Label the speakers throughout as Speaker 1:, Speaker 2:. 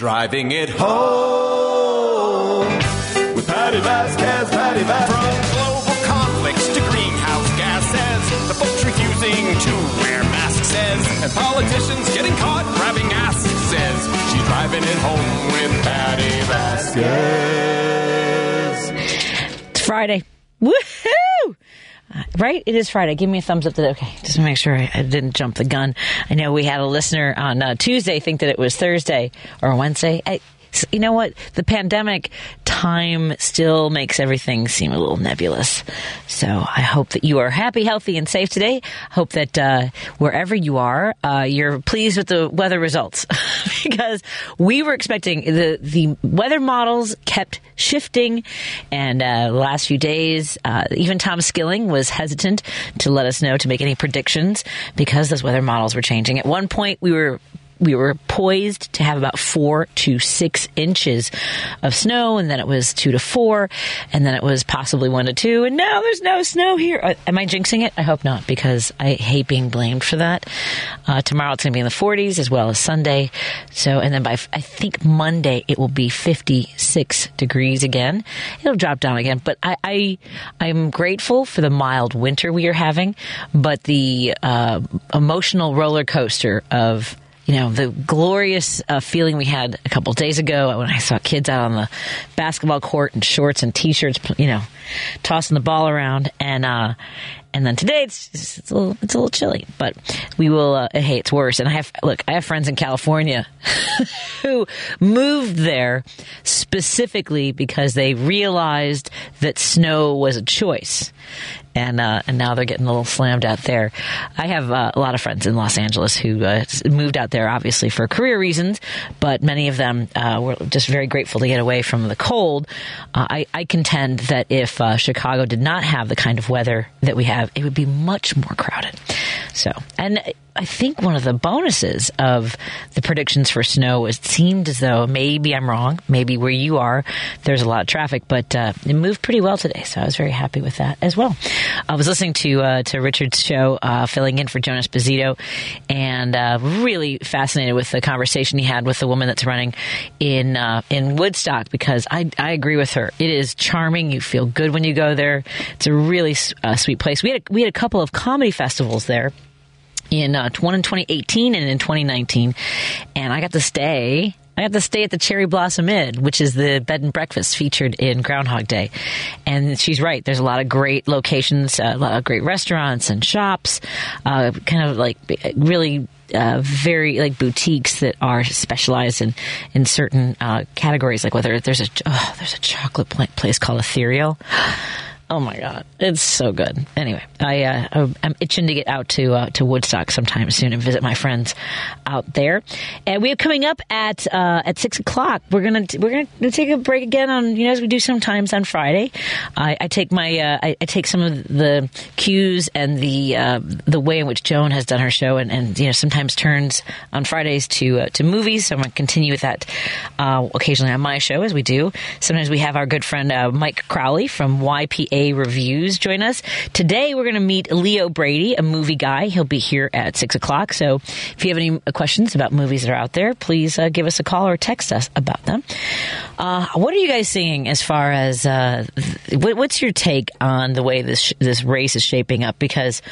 Speaker 1: Driving it home with Patty Vasquez, Patty Vasquez.
Speaker 2: From global conflicts to greenhouse gases, the folks refusing to wear masks says, and politicians getting caught grabbing ass says, she's driving it home with Patty Vasquez.
Speaker 3: It's Friday. Woohoo! Right? It is Friday. Give me a thumbs up to Okay, just to make sure I, I didn't jump the gun. I know we had a listener on uh, Tuesday think that it was Thursday or Wednesday. I, you know what? The pandemic time still makes everything seem a little nebulous. So I hope that you are happy, healthy, and safe today. Hope that uh, wherever you are, uh, you're pleased with the weather results because we were expecting the the weather models kept shifting, and uh, the last few days, uh, even Tom Skilling was hesitant to let us know to make any predictions because those weather models were changing. At one point, we were we were poised to have about four to six inches of snow, and then it was two to four, and then it was possibly one to two, and now there's no snow here. Uh, Am I jinxing it? I hope not, because I hate being blamed for that. Uh, tomorrow it's going to be in the 40s as well as Sunday. So, and then by I think Monday it will be 56 degrees again. It'll drop down again, but I, I I'm grateful for the mild winter we are having, but the uh, emotional roller coaster of you know the glorious uh, feeling we had a couple days ago when I saw kids out on the basketball court in shorts and t-shirts, you know, tossing the ball around, and uh, and then today it's it's, a little it's a little chilly, but we will. Uh, hey, it's worse. And I have look, I have friends in California who moved there specifically because they realized that snow was a choice. And uh, and now they're getting a little slammed out there. I have uh, a lot of friends in Los Angeles who uh, moved out there, obviously for career reasons, but many of them uh, were just very grateful to get away from the cold. Uh, I, I contend that if uh, Chicago did not have the kind of weather that we have, it would be much more crowded. So, and I think one of the bonuses of the predictions for snow it seemed as though maybe I'm wrong, maybe where you are there's a lot of traffic, but uh, it moved pretty well today, so I was very happy with that as well. I was listening to uh, to Richard's show, uh, filling in for Joan Esposito, and uh, really fascinated with the conversation he had with the woman that's running in uh, in Woodstock because I I agree with her. It is charming. You feel good when you go there. It's a really uh, sweet place. We had a, we had a couple of comedy festivals there in uh, one in 2018 and in 2019, and I got to stay. I got to stay at the Cherry Blossom Inn, which is the bed and breakfast featured in Groundhog Day. And she's right. There's a lot of great locations, uh, a lot of great restaurants and shops, uh, kind of like really uh, very like boutiques that are specialized in in certain uh, categories. Like whether there's a oh, there's a chocolate place called Ethereal. Oh my god, it's so good. Anyway, I uh, I'm itching to get out to uh, to Woodstock sometime soon and visit my friends out there. And we have coming up at uh, at six o'clock. We're gonna we're gonna take a break again on you know as we do sometimes on Friday. I, I take my uh, I, I take some of the cues and the uh, the way in which Joan has done her show and, and you know sometimes turns on Fridays to uh, to movies. So I'm gonna continue with that occasionally on my show as we do. Sometimes we have our good friend Mike Crowley from YPA Reviews join us today. We're gonna meet Leo Brady, a movie guy. He'll be here at six o'clock. So if you have any questions about movies that are out there, please uh, give us a call or text us about them. Uh, what are you guys seeing as far as uh, th- what's your take on the way this sh- this race is shaping up? Because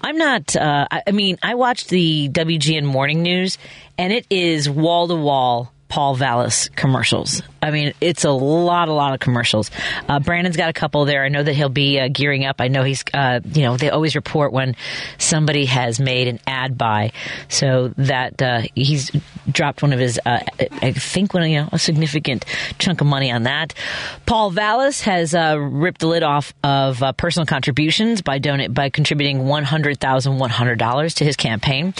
Speaker 3: I'm not. Uh, I, I mean, I watched the WGN morning news, and it is wall to wall. Paul Vallas commercials. I mean, it's a lot, a lot of commercials. Uh, Brandon's got a couple there. I know that he'll be uh, gearing up. I know he's, uh, you know, they always report when somebody has made an ad buy, so that uh, he's dropped one of his, uh, I think, one, you know, a significant chunk of money on that. Paul Vallas has uh, ripped the lid off of personal contributions by donate by contributing one hundred thousand one hundred dollars to his campaign.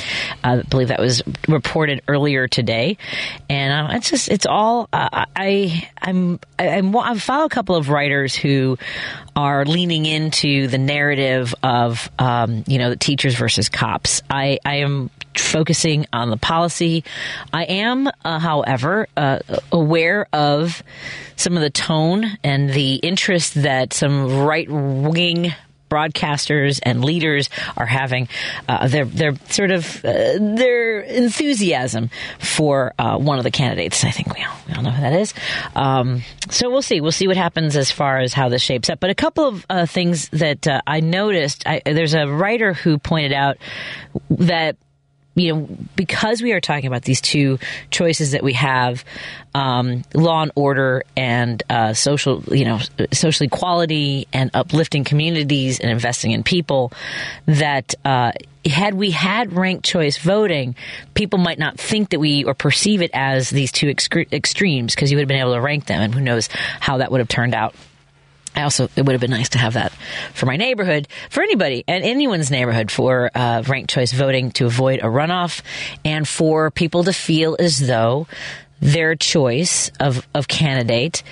Speaker 3: I believe that was reported earlier today, and uh, it's just it's all uh, I I'm I'm I follow a couple of writers who are leaning into the narrative of um, you know teachers versus cops. I I am focusing on the policy. I am, uh, however, uh, aware of some of the tone and the interest that some right wing broadcasters and leaders are having uh, their their sort of uh, their enthusiasm for uh, one of the candidates. I think we all, we all know who that is. Um, so we'll see. We'll see what happens as far as how this shapes up. But a couple of uh, things that uh, I noticed. I, there's a writer who pointed out that you know, because we are talking about these two choices that we have, um, law and order and uh, social, you know, social equality and uplifting communities and investing in people, that uh, had we had ranked choice voting, people might not think that we or perceive it as these two excre- extremes because you would have been able to rank them, and who knows how that would have turned out. I also it would have been nice to have that for my neighborhood, for anybody and anyone's neighborhood for uh, ranked choice voting to avoid a runoff, and for people to feel as though their choice of of candidate.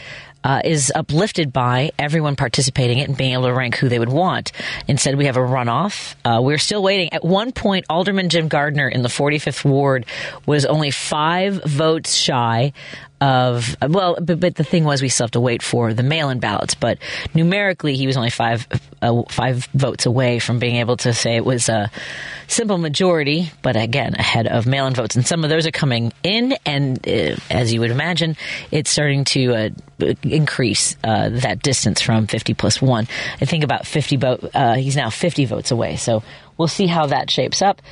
Speaker 3: Uh, is uplifted by everyone participating in it and being able to rank who they would want. Instead, we have a runoff. Uh, we're still waiting. At one point, Alderman Jim Gardiner in the 45th Ward was only five votes shy of well, but, but the thing was, we still have to wait for the mail-in ballots. But numerically, he was only five uh, five votes away from being able to say it was a simple majority. But again, ahead of mail-in votes, and some of those are coming in, and uh, as you would imagine, it's starting to uh, increase uh, that distance from fifty plus one. I think about fifty vote. Uh, he's now fifty votes away. So we'll see how that shapes up.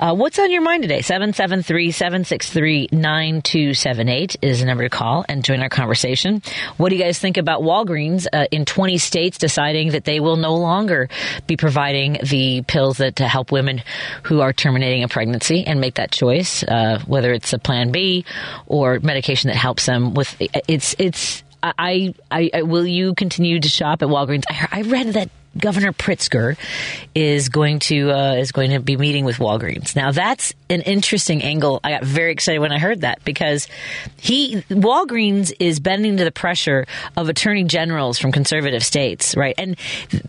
Speaker 3: Uh, what's on your mind today? 773-763-9278 is the number to call and join our conversation. What do you guys think about Walgreens uh, in 20 states deciding that they will no longer be providing the pills that to help women who are terminating a pregnancy and make that choice, uh, whether it's a plan B or medication that helps them with it's it's I, I, I, will you continue to shop at Walgreens? I, I read that Governor Pritzker is going to uh, is going to be meeting with Walgreens. Now that's an interesting angle. I got very excited when I heard that because he Walgreens is bending to the pressure of attorney generals from conservative states, right? And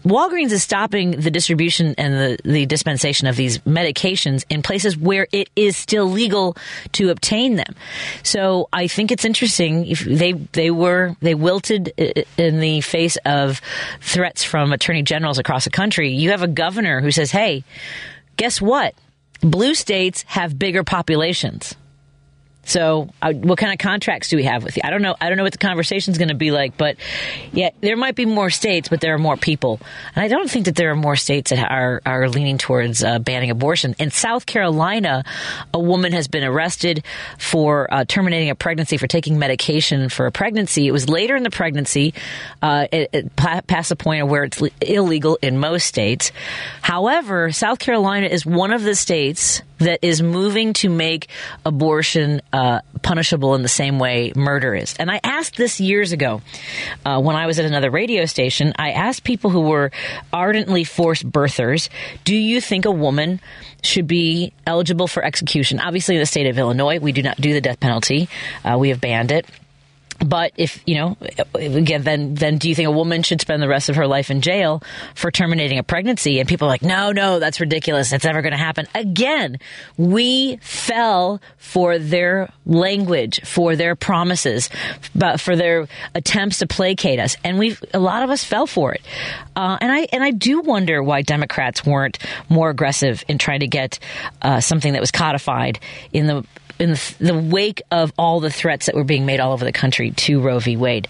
Speaker 3: Walgreens is stopping the distribution and the, the dispensation of these medications in places where it is still legal to obtain them. So I think it's interesting if they they were they wilted in the face of threats from attorney generals across the country, you have a governor who says, hey, guess what? Blue states have bigger populations. So, uh, what kind of contracts do we have with you? I don't know. I don't know what the conversation is going to be like, but yeah, there might be more states, but there are more people, and I don't think that there are more states that are are leaning towards uh, banning abortion. In South Carolina, a woman has been arrested for uh, terminating a pregnancy for taking medication for a pregnancy. It was later in the pregnancy, uh, it, it past the point where it's illegal in most states. However, South Carolina is one of the states that is moving to make abortion uh, punishable in the same way murder is. And I asked this years ago uh, when I was at another radio station. I asked people who were ardently forced birthers, do you think a woman should be eligible for execution? Obviously, in the state of Illinois, we do not do the death penalty, uh, we have banned it. But if you know, again, then then do you think a woman should spend the rest of her life in jail for terminating a pregnancy? And people are like, no, no, that's ridiculous. That's never going to happen. Again, we fell for their language, for their promises, but for their attempts to placate us, and we a lot of us fell for it. Uh, and I and I do wonder why Democrats weren't more aggressive in trying to get uh, something that was codified in the in the wake of all the threats that were being made all over the country to Roe v. Wade.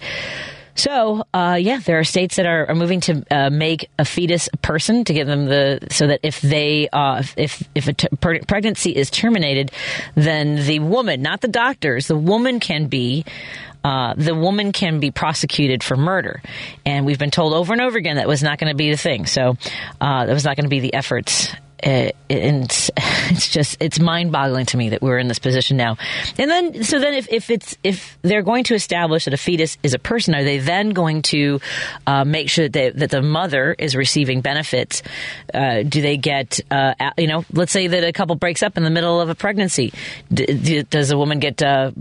Speaker 3: So, uh, yeah, there are states that are, are moving to uh, make a fetus a person to give them the so that if they uh, if if a t- pregnancy is terminated, then the woman, not the doctors, the woman can be. Uh, the woman can be prosecuted for murder, and we've been told over and over again that was not going to be the thing. So uh, that was not going to be the efforts and it's just it's mind-boggling to me that we're in this position now. And then, so then, if, if it's if they're going to establish that a fetus is a person, are they then going to uh, make sure that, they, that the mother is receiving benefits? Uh, do they get uh, you know? Let's say that a couple breaks up in the middle of a pregnancy. D- does a woman get uh,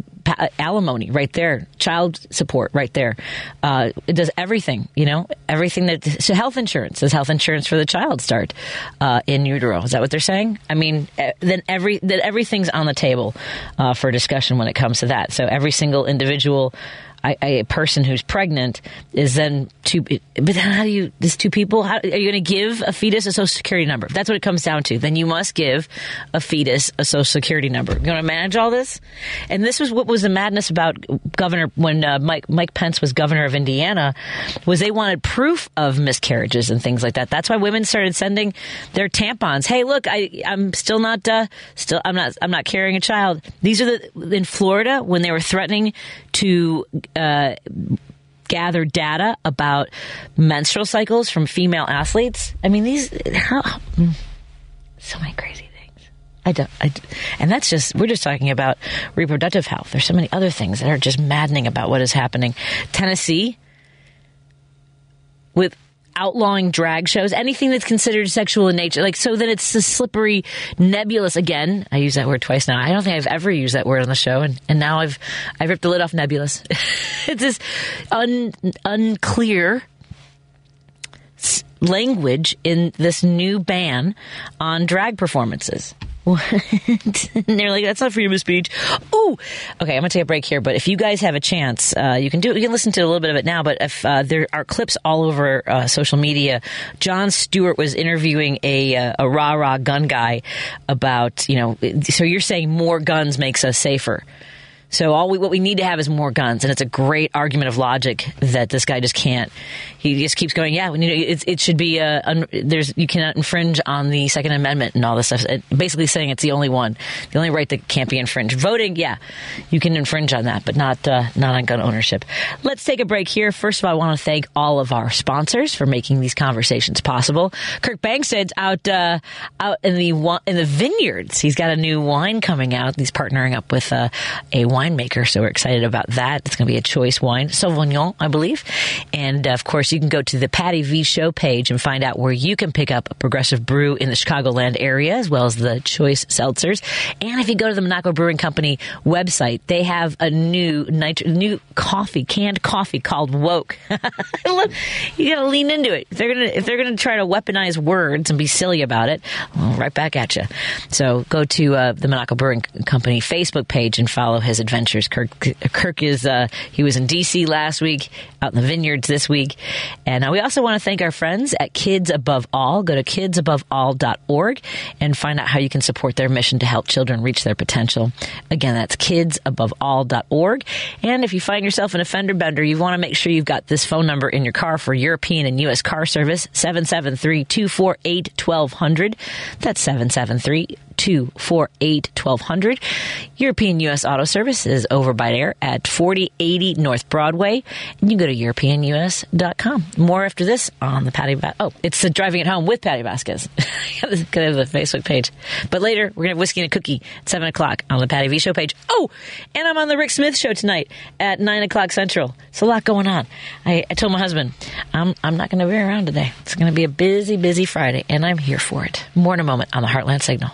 Speaker 3: alimony right there, child support right there. Uh, it does everything, you know, everything that so health insurance. Does health insurance for the child start uh, in utero? Is that what they're saying? I mean, then every that everything's on the table uh, for discussion when it comes to that. So every single individual A person who's pregnant is then two. But then how do you? This two people. How, are you going to give a fetus a social security number? That's what it comes down to. Then you must give a fetus a social security number. You want to manage all this? And this was what was the madness about Governor when uh, Mike Mike Pence was governor of Indiana, was they wanted proof of miscarriages and things like that. That's why women started sending their tampons. Hey, look, I I'm still not uh, still I'm not I'm not carrying a child. These are the in Florida when they were threatening to. Uh, gather data about menstrual cycles from female athletes. I mean, these how, so many crazy things. I don't, I, and that's just we're just talking about reproductive health. There's so many other things that are just maddening about what is happening. Tennessee with outlawing drag shows, anything that's considered sexual in nature, like so then it's a slippery, nebulous. Again, I use that word twice now. I don't think I've ever used that word on the show, and, and now I've I've ripped the lid off nebulous. it's this un, unclear language in this new ban on drag performances. and they're like, that's not freedom of speech. Oh, okay. I'm gonna take a break here, but if you guys have a chance, uh, you can do. You can listen to a little bit of it now. But if uh, there are clips all over uh, social media, Jon Stewart was interviewing a uh, a rah rah gun guy about you know. So you're saying more guns makes us safer. So all we, what we need to have is more guns, and it's a great argument of logic that this guy just can't. He just keeps going. Yeah, you know, it, it should be a, un, there's you cannot infringe on the Second Amendment and all this stuff. It, basically saying it's the only one, the only right that can't be infringed. Voting, yeah, you can infringe on that, but not uh, not on gun ownership. Let's take a break here. First of all, I want to thank all of our sponsors for making these conversations possible. Kirk Bangstad's out uh, out in the in the vineyards. He's got a new wine coming out. He's partnering up with uh, a winemaker, so we're excited about that. It's going to be a choice wine, Sauvignon, I believe. And uh, of course, you can go to the Patty V Show page and find out where you can pick up a progressive brew in the Chicagoland area, as well as the choice seltzers. And if you go to the Minocqua Brewing Company website, they have a new nitro, new coffee, canned coffee called Woke. you got to lean into it. If they're gonna if they're gonna try to weaponize words and be silly about it, well, right back at you. So go to uh, the Minocqua Brewing Company Facebook page and follow his adventures. Kirk Kirk is uh, he was in D.C. last week, out in the vineyards this week, and uh, we also want to thank our friends at Kids Above All. Go to kidsaboveall.org and find out how you can support their mission to help children reach their potential. Again, that's kidsaboveall.org. And if you find yourself in a fender bender, you want to make sure you've got this phone number in your car for European and U.S. car service 773 248 1200. That's 773 248 1200. European U.S. Auto Service is over by there at 4080 North Broadway. And you can go to EuropeanUS.com. More after this on the Patty Va- Oh, it's the Driving It Home with Patty Vasquez. Go to the Facebook page. But later, we're going to have Whiskey and a Cookie at 7 o'clock on the Patty V Show page. Oh, and I'm on the Rick Smith Show tonight at 9 o'clock Central. It's a lot going on. I, I told my husband, I'm, I'm not going to be around today. It's going to be a busy, busy Friday, and I'm here for it. More in a moment on the Heartland Signal.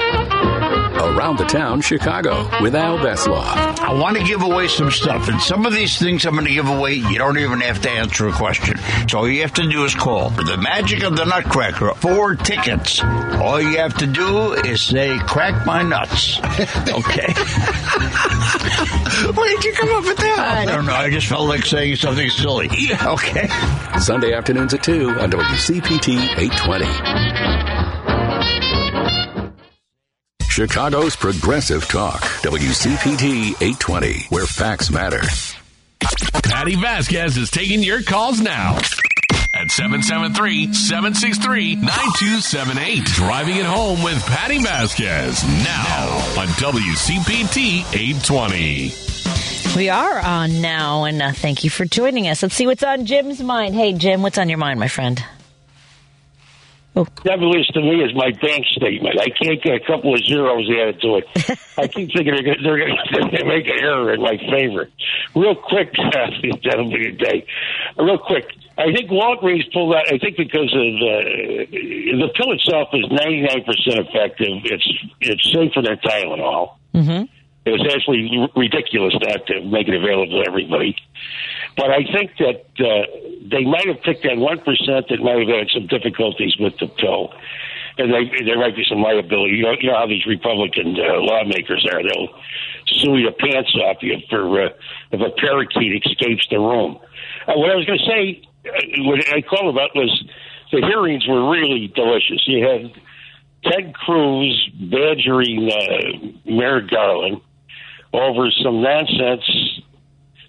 Speaker 4: Around the Town, Chicago, with Al Beslaw.
Speaker 5: I want to give away some stuff, and some of these things I'm going to give away, you don't even have to answer a question. So all you have to do is call. The Magic of the Nutcracker, four tickets. All you have to do is say, crack my nuts. Okay.
Speaker 6: Where did you come up with that?
Speaker 5: I don't know. I just felt like saying something silly. Okay.
Speaker 4: Sunday afternoons at 2 on WCPT 820. Chicago's Progressive Talk, WCPT 820, where facts matter.
Speaker 1: Patty Vasquez is taking your calls now at 773-763-9278. Driving it home with Patty Vasquez now on WCPT 820.
Speaker 3: We are on now, and uh, thank you for joining us. Let's see what's on Jim's mind. Hey, Jim, what's on your mind, my friend?
Speaker 7: Devilish to me is my bank statement. I can't get a couple of zeros added to it. I keep thinking they're going to they're to make an error in my favor. Real quick, gentlemen, today. Real quick. I think Walgreens pulled out. I think because of the the pill itself is ninety nine percent effective. It's it's safer than Tylenol.
Speaker 3: Mm-hmm.
Speaker 7: It was actually ridiculous not to make it available to everybody. But I think that uh, they might have picked that one percent that might have had some difficulties with the pill. and they, there might be some liability. You know, you know how these Republican uh, lawmakers are. They'll sue your pants off you for uh, if a parakeet escapes the room. Uh, what I was going to say, uh, what I called about was the hearings were really delicious. You had Ted Cruz badgering uh, Merrick Garland over some nonsense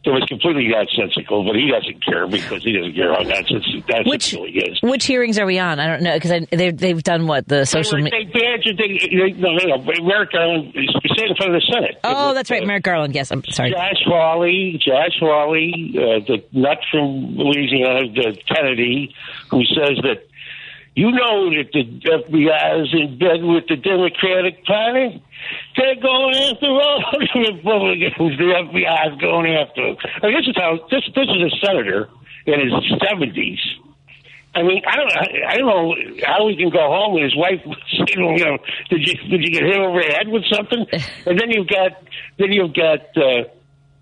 Speaker 7: that was completely nonsensical, but he doesn't care because he doesn't care how nonsensical,
Speaker 3: Which
Speaker 7: nonsensical he is.
Speaker 3: which hearings are we on? I don't know because they've they've done what the social.
Speaker 7: They,
Speaker 3: Me-
Speaker 7: they badgered, they, they, no, no, no, Merrick Garland is in front of the Senate.
Speaker 3: oh, that's right,
Speaker 7: Uh,
Speaker 3: Merrick Garland. Yes, I'm sorry.
Speaker 7: Josh Hawley, Josh Hawley, uh, the nut from Louisiana, the Kennedy, who says that you know that the FBI is in bed with the Democratic Party. They're going after all the Republicans. The FBI is going after. I mean, this is how this this is a senator in his seventies. I mean, I don't, I don't know how he can go home and his wife say to him, you know, did you did you get hit over the head with something? And then you've got then you've got uh,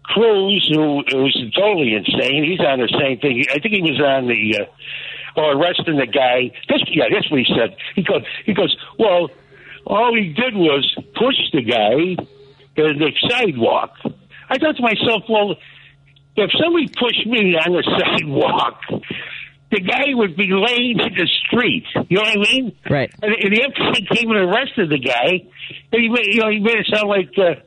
Speaker 7: Cruz, who who's totally insane. He's on the same thing. I think he was on the. Uh, or arresting the guy. This, yeah, that's what he said. He goes, he goes. Well, all he did was push the guy in the sidewalk. I thought to myself, well, if somebody pushed me on the sidewalk, the guy would be laying in the street. You know what I mean?
Speaker 3: Right.
Speaker 7: And, and the FBI came and arrested the guy. And he made, you know, he made it sound like. Uh,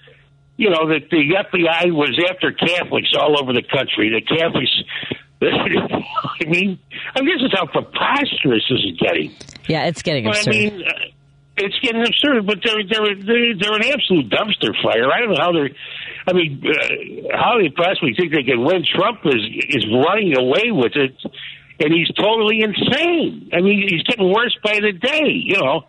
Speaker 7: you know that the FBI was after Catholics all over the country. The Catholics, I mean, I mean, this is how preposterous this is getting.
Speaker 3: Yeah, it's getting
Speaker 7: But I
Speaker 3: absurd.
Speaker 7: mean, uh, it's getting absurd. But they're they're they're, they're an absolute dumpster fire. I don't know how they're. I mean, uh, how they possibly think they can win? Trump is is running away with it, and he's totally insane. I mean, he's getting worse by the day. You know.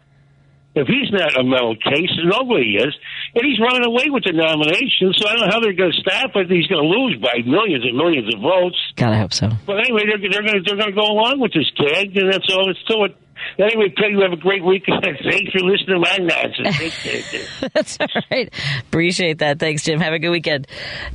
Speaker 7: If he's not a mental case, nobody is. And he's running away with the nomination, so I don't know how they're going to stop it. He's going to lose by millions and millions of votes.
Speaker 3: I hope so.
Speaker 7: But anyway, they're, they're going to they're going to go along with this gag, and that's all it's to it. Anyway, Peg, you have a great weekend. Thanks for listening to my nonsense.
Speaker 3: That's all right. Appreciate that. Thanks, Jim. Have a good weekend.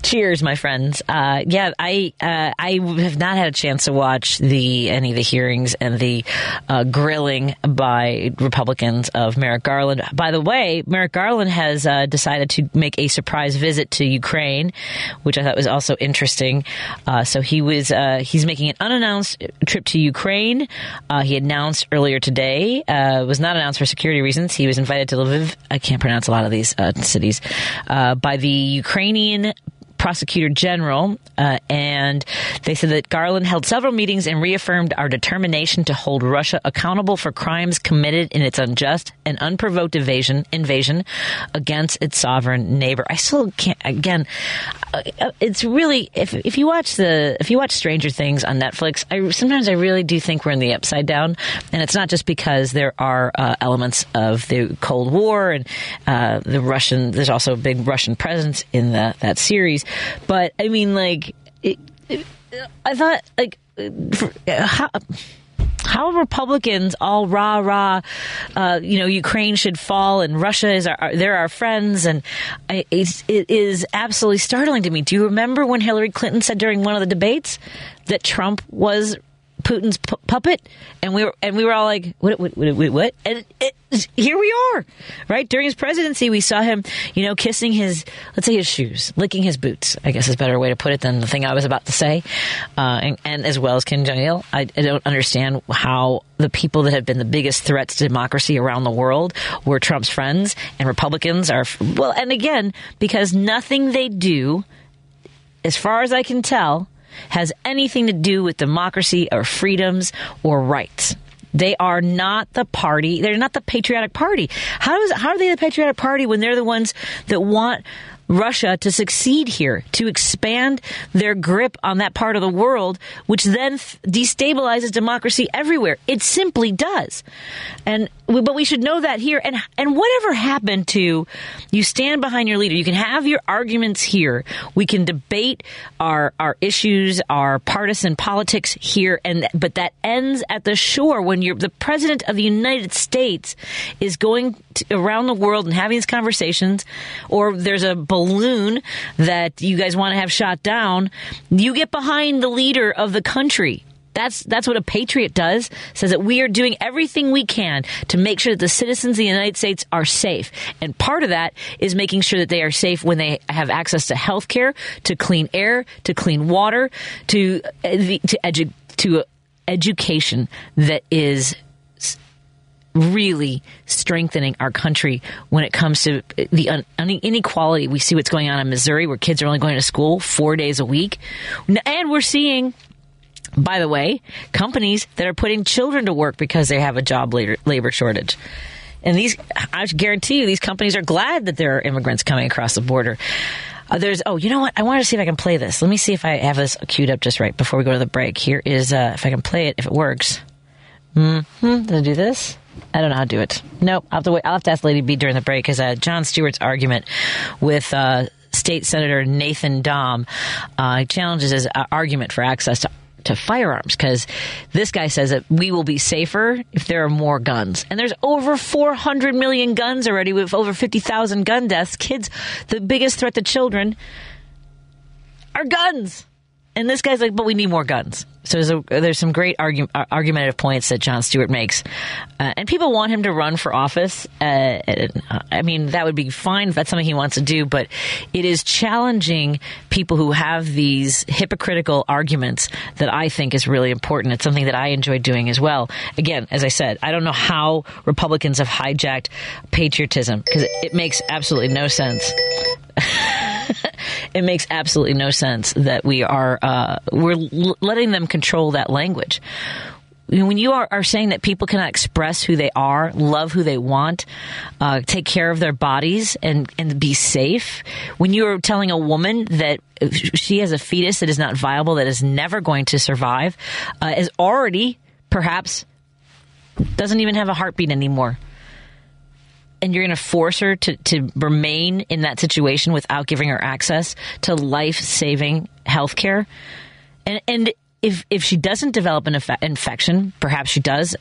Speaker 3: Cheers, my friends. Uh, yeah, I uh, I have not had a chance to watch the any of the hearings and the uh, grilling by Republicans of Merrick Garland. By the way, Merrick Garland has uh, decided to make a surprise visit to Ukraine, which I thought was also interesting. Uh, so he was uh, he's making an unannounced trip to Ukraine. Uh, he announced earlier today uh, was not announced for security reasons. He was invited to Lviv. I can't pronounce a lot of these uh, cities uh, by the Ukrainian prosecutor general, uh, and they said that Garland held several meetings and reaffirmed our determination to hold Russia accountable for crimes committed in its unjust and unprovoked invasion invasion against its sovereign neighbor. I still can't. Again, uh, it's really if if you watch the if you watch Stranger Things on Netflix, I sometimes I really do think we're in the upside down, and it's not just because there are uh, elements of the Cold War and uh, the Russian. There's also a big Russian presence in the, that series, but I mean, like, it, it, I thought, like, for, how, how Republicans all rah rah, uh, you know, Ukraine should fall and Russia is our, they're our friends, and I, it's, it is absolutely startling to me. Do you remember when Hillary Clinton said during one of the debates that Trump was Putin's pu- puppet, and we were and we were all like, "What? What? What?" what? And it, here we are, right? During his presidency, we saw him, you know, kissing his, let's say, his shoes, licking his boots. I guess is a better way to put it than the thing I was about to say, uh, and, and as well as Kim Jong Il. I, I don't understand how the people that have been the biggest threats to democracy around the world were Trump's friends, and Republicans are well. And again, because nothing they do, as far as I can tell has anything to do with democracy or freedoms or rights. They are not the party. They're not the patriotic party. How is how are they the patriotic party when they're the ones that want Russia to succeed here, to expand their grip on that part of the world, which then f- destabilizes democracy everywhere. It simply does. And but we should know that here. And and whatever happened to you stand behind your leader. You can have your arguments here. We can debate our our issues, our partisan politics here, and but that ends at the shore when you're the president of the United States is going to, around the world and having these conversations, or there's a balloon that you guys want to have shot down. You get behind the leader of the country That's that's what a patriot does. Says that we are doing everything we can to make sure that the citizens of the United States are safe. And part of that is making sure that they are safe when they have access to health care, to clean air, to clean water, to uh, to edu- to education that is really strengthening our country when it comes to the un- inequality. We see what's going on in Missouri, where kids are only going to school four days a week, and we're seeing. By the way, companies that are putting children to work because they have a job labor, labor shortage. And these, I guarantee you, these companies are glad that there are immigrants coming across the border. Uh, there's, oh, you know what? I wanted to see if I can play this. Let me see if I have this queued up just right before we go to the break. Here is, uh, if I can play it, if it works. Mm-hmm. did I do this? I don't know how to do it. Nope. I'll have to wait. I'll have to ask Lady B during the break because uh, Jon Stewart's argument with uh, State Senator Nathan Dahm uh, challenges his uh, argument for access to to firearms because this guy says that we will be safer if there are more guns. And there's over 400 million guns already with over 50,000 gun deaths. Kids, the biggest threat to children are guns. And this guy's like, but we need more guns. So there's, a, there's some great uh, argumentative points that Jon Stewart makes. Uh, and people want him to run for office. Uh, uh, I mean, that would be fine if that's something he wants to do, but it is challenging people who have these hypocritical arguments that I think is really important. It's something that I enjoy doing as well. Again, as I said, I don't know how Republicans have hijacked patriotism because it, it makes absolutely no sense it makes absolutely no sense that we are uh, we're l- letting them control that language. When you are, are saying that people cannot express who they are, love who they want, uh, take care of their bodies, and, and be safe, when you are telling a woman that she has a fetus that is not viable, that is never going to survive, uh, is already perhaps doesn't even have a heartbeat anymore and you're going to force her to, to remain in that situation without giving her access to life saving health care. And, and if, if she doesn't develop an infe- infection, perhaps she does,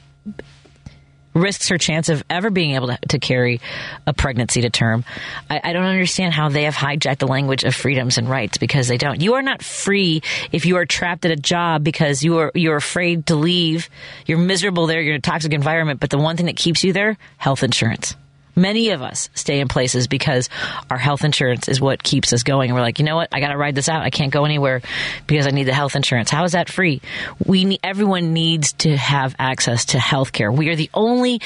Speaker 3: risks her chance of ever being able to, to carry a pregnancy to term. I, I don't understand how they have hijacked the language of freedoms and rights because they don't. You are not free if you are trapped at a job because you are you're afraid to leave. You're miserable there. You're in a toxic environment. But the one thing that keeps you there, health insurance. Many of us stay in places because our health insurance is what keeps us going. We're like, you know what? I got to ride this out. I can't go anywhere because I need the health insurance. How is that free? We everyone needs to have access to health care. We are the only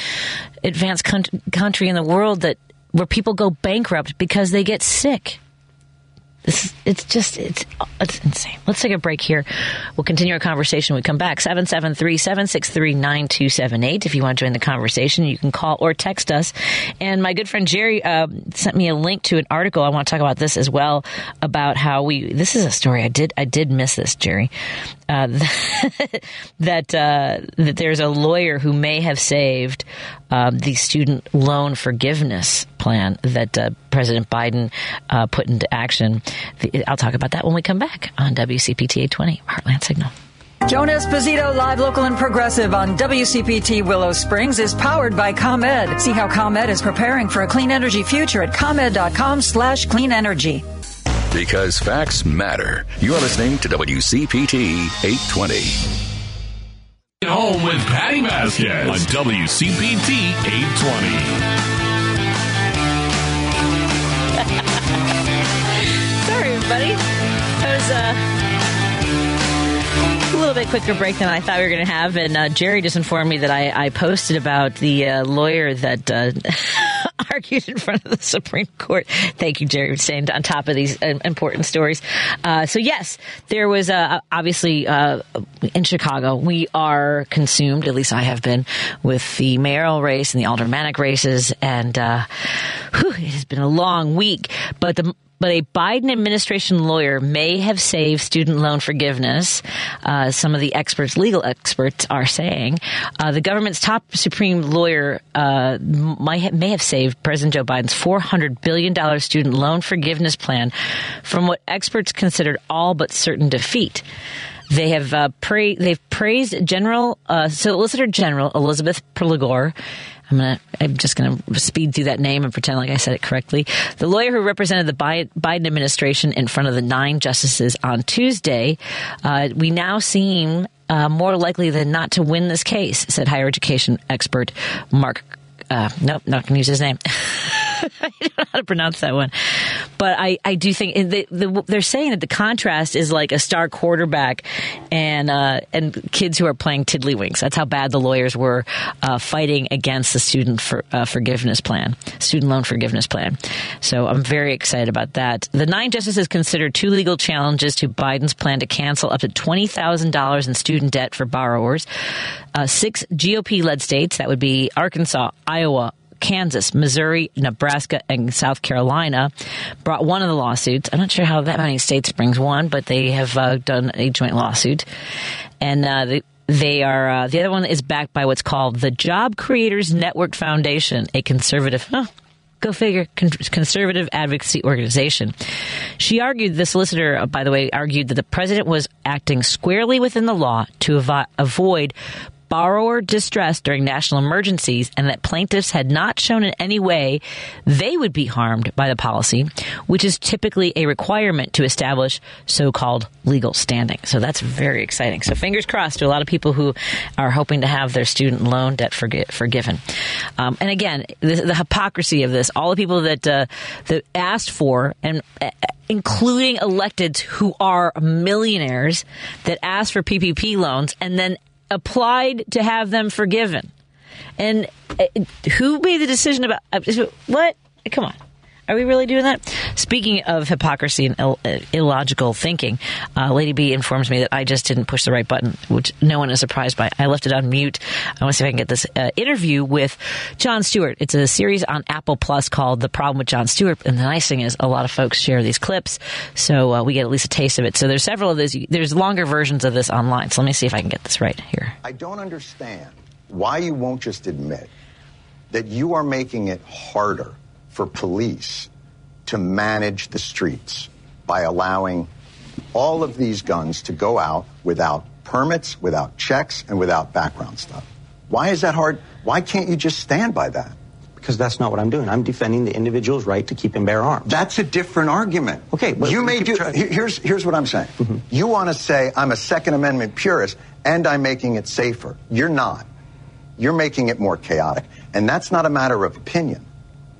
Speaker 3: advanced con- country in the world that where people go bankrupt because they get sick. This, it's just it's it's insane. Let's take a break here. We'll continue our conversation when we come back. 773-763-9278. If you want to join the conversation, you can call or text us. And my good friend Jerry uh, sent me a link to an article. I want to talk about this as well about how we. This is a story I did I did miss this, Jerry. Uh, that uh, that there's a lawyer who may have saved um, the student loan forgiveness plan that uh, President Biden uh, put into action. The, I'll talk about that when we come back on WCPT 820 Heartland Signal.
Speaker 6: Joan Esposito, live, local, and progressive on WCPT Willow Springs is powered by ComEd. See how ComEd is preparing for a clean energy future at ComEd.com slash clean energy.
Speaker 4: Because facts matter. You're listening to WCPT 820.
Speaker 1: Home with Patty Vasquez on WCPT 820.
Speaker 3: Uh, a little bit quicker break than I thought we were going to have. And uh, Jerry just informed me that I, I posted about the uh, lawyer that uh, argued in front of the Supreme Court. Thank you, Jerry, for staying on top of these uh, important stories. Uh, so, yes, there was uh, obviously uh, in Chicago, we are consumed, at least I have been, with the mayoral race and the aldermanic races. And uh, whew, it has been a long week. But the but a Biden administration lawyer may have saved student loan forgiveness. Uh, some of the experts, legal experts, are saying uh, the government's top Supreme lawyer uh, might may have saved President Joe Biden's four hundred billion dollars student loan forgiveness plan from what experts considered all but certain defeat. They have uh, pra- they've praised General uh, Solicitor General Elizabeth Perligore. I'm gonna. I'm just gonna speed through that name and pretend like I said it correctly. The lawyer who represented the Biden administration in front of the nine justices on Tuesday. Uh, we now seem uh, more likely than not to win this case, said higher education expert Mark. Uh, nope, not going to use his name. I don't know how to pronounce that one. But I, I do think the, the, they're saying that the contrast is like a star quarterback and uh, and kids who are playing tiddlywinks. That's how bad the lawyers were uh, fighting against the student for, uh, forgiveness plan, student loan forgiveness plan. So I'm very excited about that. The nine justices considered two legal challenges to Biden's plan to cancel up to twenty thousand dollars in student debt for borrowers. Uh, six GOP-led states, that would be Arkansas, Iowa, Kansas, Missouri, Nebraska, and South Carolina brought one of the lawsuits. I'm not sure how that many states brings one, but they have uh, done a joint lawsuit. And uh, they, they are uh, the other one is backed by what's called the Job Creators Network Foundation, a conservative. Huh, Go figure, conservative advocacy organization. She argued, the solicitor, uh, by the way, argued that the president was acting squarely within the law to avo- avoid borrower distress during national emergencies and that plaintiffs had not shown in any way they would be harmed by the policy, which is typically a requirement to establish so-called legal standing. So that's very exciting. So fingers crossed to a lot of people who are hoping to have their student loan debt forgi- forgiven. Um, and again, the, the, hypocrisy of this, all the people that uh, that asked for and uh, including electeds who are millionaires that asked for PPP loans and then applied to have them forgiven. And uh, who made the decision about uh, what? Come on. Are we really doing that? Speaking of hypocrisy and Ill, uh, illogical thinking, uh, Lady B informs me that I just didn't push the right button, which no one is surprised by. I left it on mute. I want to see if I can get this uh, interview with Jon Stewart. It's a series on Apple Plus called The Problem with Jon Stewart. And the nice thing is, a lot of folks share these clips, so uh, we get at least a taste of it. So there's several of those. There's longer versions of this online. So let me see if I can get this right here.
Speaker 8: I don't understand why you won't just admit that you are making it harder for police to manage the streets by allowing all of these guns to go out without permits, without checks, and without background stuff. Why is that hard? Why can't you just stand by that?
Speaker 9: Because that's not what I'm doing. I'm defending the individual's right to keep and bear arms.
Speaker 8: That's a different argument.
Speaker 9: Okay, well,
Speaker 8: you may do. Here's here's what I'm saying. Mm-hmm. You want to say I'm a Second Amendment purist and I'm making it safer. You're not. You're making it more chaotic, and that's not a matter of opinion.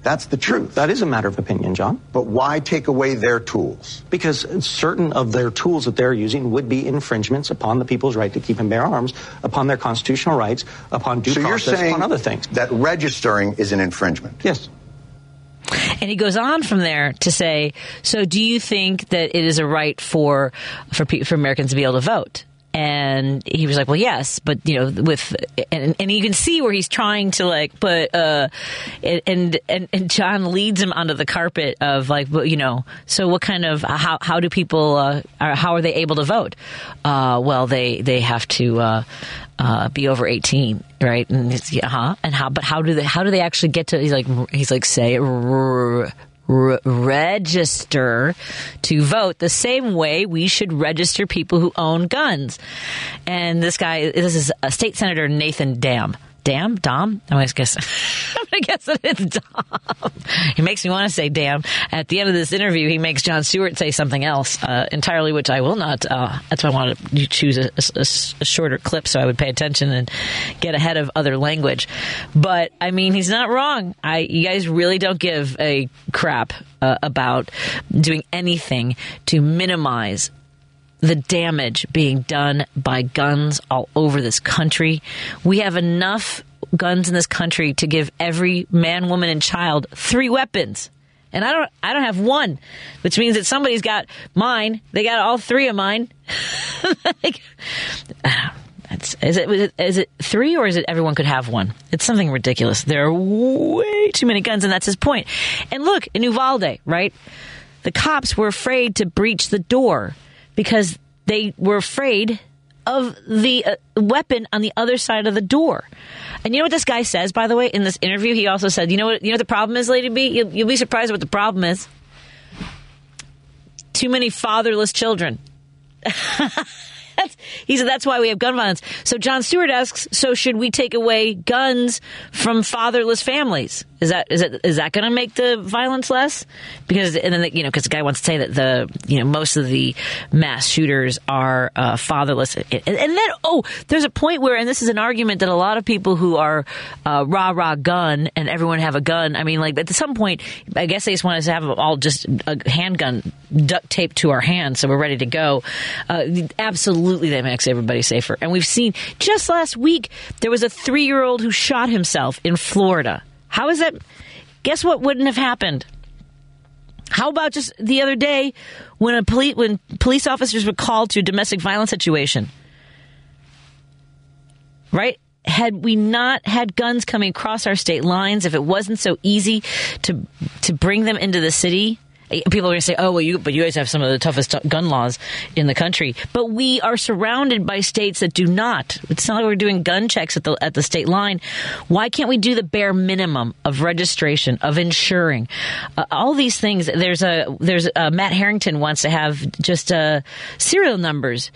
Speaker 8: That's the truth.
Speaker 9: That is a matter of opinion, Jon.
Speaker 8: But why take away their tools?
Speaker 9: Because certain of their tools that they're using would be infringements upon the people's right to keep and bear arms, upon their constitutional rights, upon due
Speaker 8: so
Speaker 9: process,
Speaker 8: you're saying
Speaker 9: upon other things.
Speaker 8: That registering is an infringement.
Speaker 9: Yes.
Speaker 3: And he goes on from there to say, so do you think that it is a right for for, for Americans to be able to vote? And he was like, well, yes, but you know, with, and, and you can see where he's trying to like, but, uh, and, and, and Jon leads him onto the carpet of like, you know, so what kind of, how, how do people, uh, how are they able to vote? Uh, well, they, they have to, uh, uh, be over 18, right? And it's, yeah, huh? And how, but how do they, how do they actually get to, he's like, he's like, say, re- register to vote the same way we should register people who own guns. And this guy, this is a state senator Nathan Dahm. Dam? Dom? I'm to guess. I'm to guess that it's Dom. He makes me want to say damn. At the end of this interview, he makes Jon Stewart say something else uh, entirely, which I will not. Uh, that's why I wanted to choose a, a, a, shorter clip so I would pay attention and get ahead of other language. But I mean, he's not wrong. I you guys really don't give a crap uh, about doing anything to minimize the damage being done by guns all over this country. We have enough guns in this country to give every man, woman, and child three weapons. And I don't, I don't have one, which means that somebody's got mine. They got all three of mine. like, is it, is it three or is it everyone could have one? It's something ridiculous. There are way too many guns, and that's his point. And look, in Uvalde, right? The cops were afraid to breach the door because they were afraid of the uh, weapon on the other side of the door. And you know what this guy says, by the way, in this interview? He also said, "You know what? You know what the problem is, Lady B. You'll, you'll be surprised what the problem is. Too many fatherless children." that's he said that's why we have gun violence. So Jon Stewart asks, so should we take away guns from fatherless families? Is that is it is that going to make the violence less? Because and then you know because the guy wants to say that the you know most of the mass shooters are uh, fatherless, and, and then oh there's a point where and this is an argument that a lot of people who are uh, rah rah gun and everyone have a gun. I mean like at some point I guess they just want us to have all just a handgun duct taped to our hands so we're ready to go. Uh, absolutely, that makes everybody safer. And we've seen just last week there was a three year old who shot himself in Florida. How is that? Guess what wouldn't have happened? How about just the other day when a police when police officers were called to a domestic violence situation? Right? Had we not had guns coming across our state lines, if it wasn't so easy to to bring them into the city, people are going to say, "Oh, well, you but you guys have some of the toughest gun laws in the country." But we are surrounded by states that do not. It's not like we're doing gun checks at the at the state line. Why can't we do the bare minimum of registration, of insuring, uh, all these things? There's a there's a, Matt Harrington wants to have just uh, serial numbers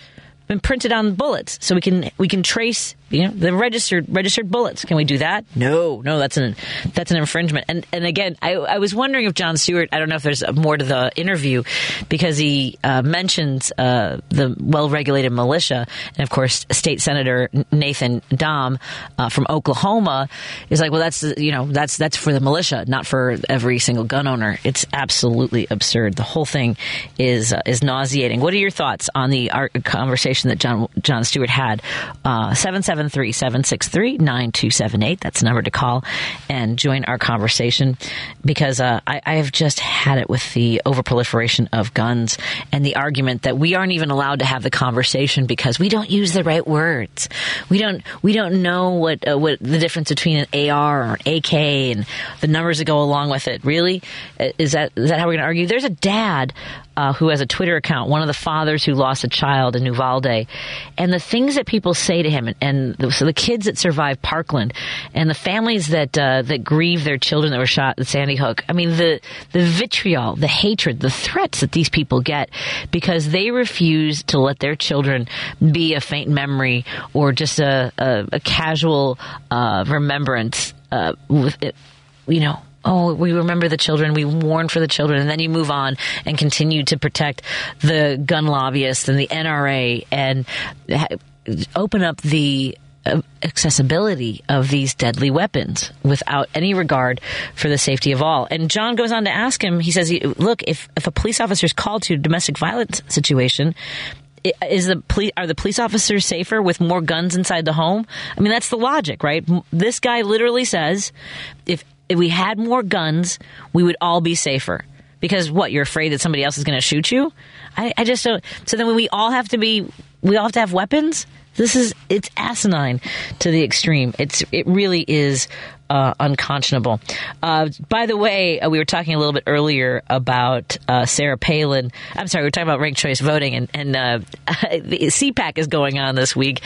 Speaker 3: been printed on bullets so we can we can trace you know the registered registered bullets. Can we do that? No. No that's an that's an infringement. And and again i, I was wondering if jon stewart i don't know if there's more to the interview because he uh, mentions uh, the well-regulated militia. And of course state senator nathan dahm uh, from oklahoma is like well that's you know that's that's for the militia not for every single gun owner. It's absolutely absurd. The whole thing is uh, is nauseating. What are your thoughts on the conversation that john jon stewart had uh, seven seven 773 763 9278. That's the number to call and join our conversation because uh, I, I, have just had it with the overproliferation of guns and the argument that we aren't even allowed to have the conversation because we don't use the right words. We don't we don't know what uh, what the difference between an AR or an AK and the numbers that go along with it. Really, is that is that how we're going to argue? There's a dad uh, who has a Twitter account, one of the fathers who lost a child in Uvalde, and the things that people say to him, and, and the, so the kids that survived Parkland, and the families that uh, that grieve their children that were shot at Sandy Hook. I mean, the the vitriol, the hatred, the threats that these people get because they refuse to let their children be a faint memory or just a a, a casual uh, remembrance uh, with it, you know oh, we remember the children, we mourn for the children, and then you move on and continue to protect the gun lobbyists and the NRA and open up the uh, accessibility of these deadly weapons without any regard for the safety of all. And Jon goes on to ask him, he says, look, if, if a police officer is called to a domestic violence situation, is the police are the police officers safer with more guns inside the home? I mean, that's the logic, right? This guy literally says if if we had more guns, we would all be safer. Because what, you're afraid that somebody else is going to shoot you? I, I just don't. So then we all have to be, we all have to have weapons? This is, it's asinine to the extreme. It's, it really is uh, unconscionable. Uh, by the way, uh, we were talking a little bit earlier about uh, Sarah Palin. I'm sorry, we were talking about ranked choice voting, and, and uh, the CPAC is going on this week.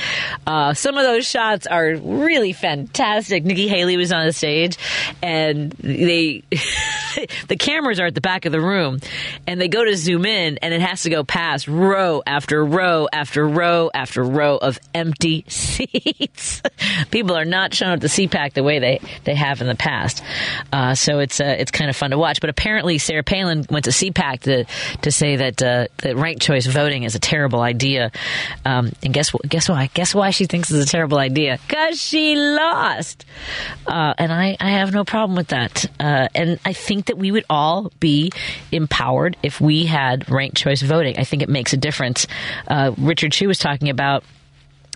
Speaker 3: Uh, some of those shots are really fantastic. Nikki Haley was on the stage, and they the cameras are at the back of the room, and they go to zoom in, and it has to go past row after row after row after row of empty seats. People are not shown at the CPAC the way they they have in the past. Uh, so it's uh, it's kind of fun to watch. But apparently, Sarah Palin went to CPAC to to say that uh, that ranked choice voting is a terrible idea. Um, and guess what? Guess why? Guess why she thinks it's a terrible idea? Because she lost. Uh, and I I have no problem with that. Uh, and I think that we would all be empowered if we had ranked choice voting. I think it makes a difference. Uh, Richard Chu was talking about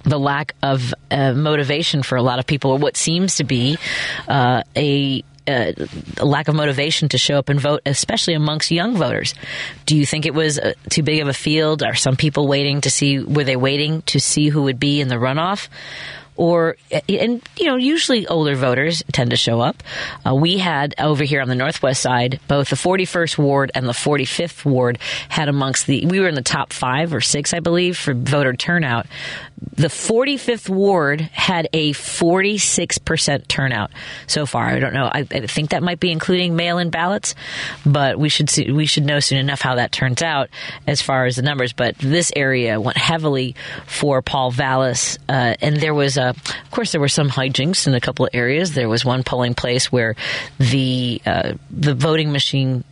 Speaker 3: the lack of uh, motivation for a lot of people, or what seems to be uh, a uh, a lack of motivation to show up and vote, especially amongst young voters. Do you think it was uh, too big of a field? Are some people waiting to see? Were they waiting to see who would be in the runoff? Or and you know usually older voters tend to show up. Uh, we had over here on the northwest side both the 41st ward and the 45th ward had amongst the we were in the top five or six I believe for voter turnout. The 45th ward had a 46% turnout so far. I don't know. I, I think that might be including mail-in ballots, but we should see, we should know soon enough how that turns out as far as the numbers. But this area went heavily for Paul Vallas, uh, and there was a, of course, there were some hijinks in a couple of areas. There was one polling place where the uh, the voting machine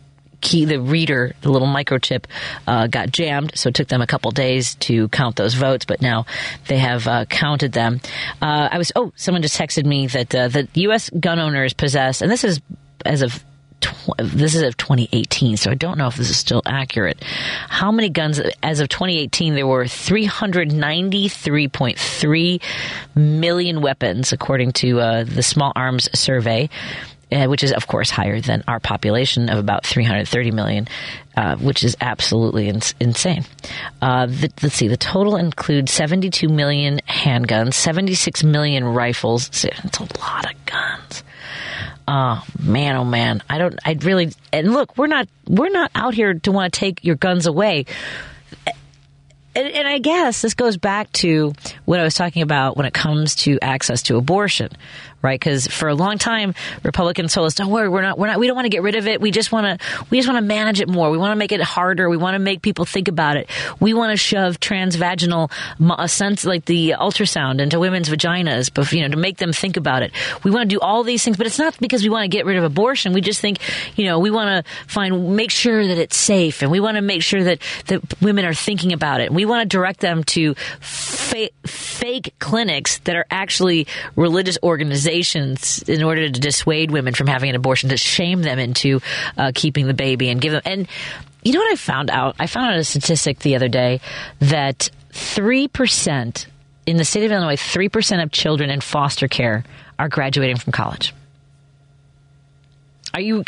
Speaker 3: key, the reader, the little microchip, uh, got jammed. So it took them a couple days to count those votes, but now they have uh, counted them. Uh, I was, oh, someone just texted me that uh, the U.S. gun owners possess, and this is as of tw- this is of 2018, so I don't know if this is still accurate. How many guns, as of 2018, there were 393.3 million weapons, according to uh, the Small Arms Survey. Uh, which is, of course, higher than our population of about 330 million, uh, which is absolutely ins- insane. Uh, the, let's see, the total includes 72 million handguns, 76 million rifles. It's a lot of guns. Oh man, oh man, I don't. I really. And look, we're not. We're not out here to want to take your guns away. And, and, I guess this goes back to what I was talking about when it comes to access to abortion, right? Because for a long time, Republicans told us, "Don't worry, we're not, we're not, we don't want to get rid of it. We just want to, we just want to manage it more. We want to make it harder. We want to make people think about it. We want to shove transvaginal a sense like the ultrasound into women's vaginas, but you know, to make them think about it. We want to do all these things, but it's not because we want to get rid of abortion. We just think, you know, we want to find, make sure that it's safe, and we want to make sure that that women are thinking about it. We want to direct them to fa- fake clinics that are actually religious organizations in order to dissuade women from having an abortion, to shame them into uh, keeping the baby and give them. And you know what I found out? I found out a statistic the other day that 3% in the state of Illinois, 3% of children in foster care are graduating from college. Are you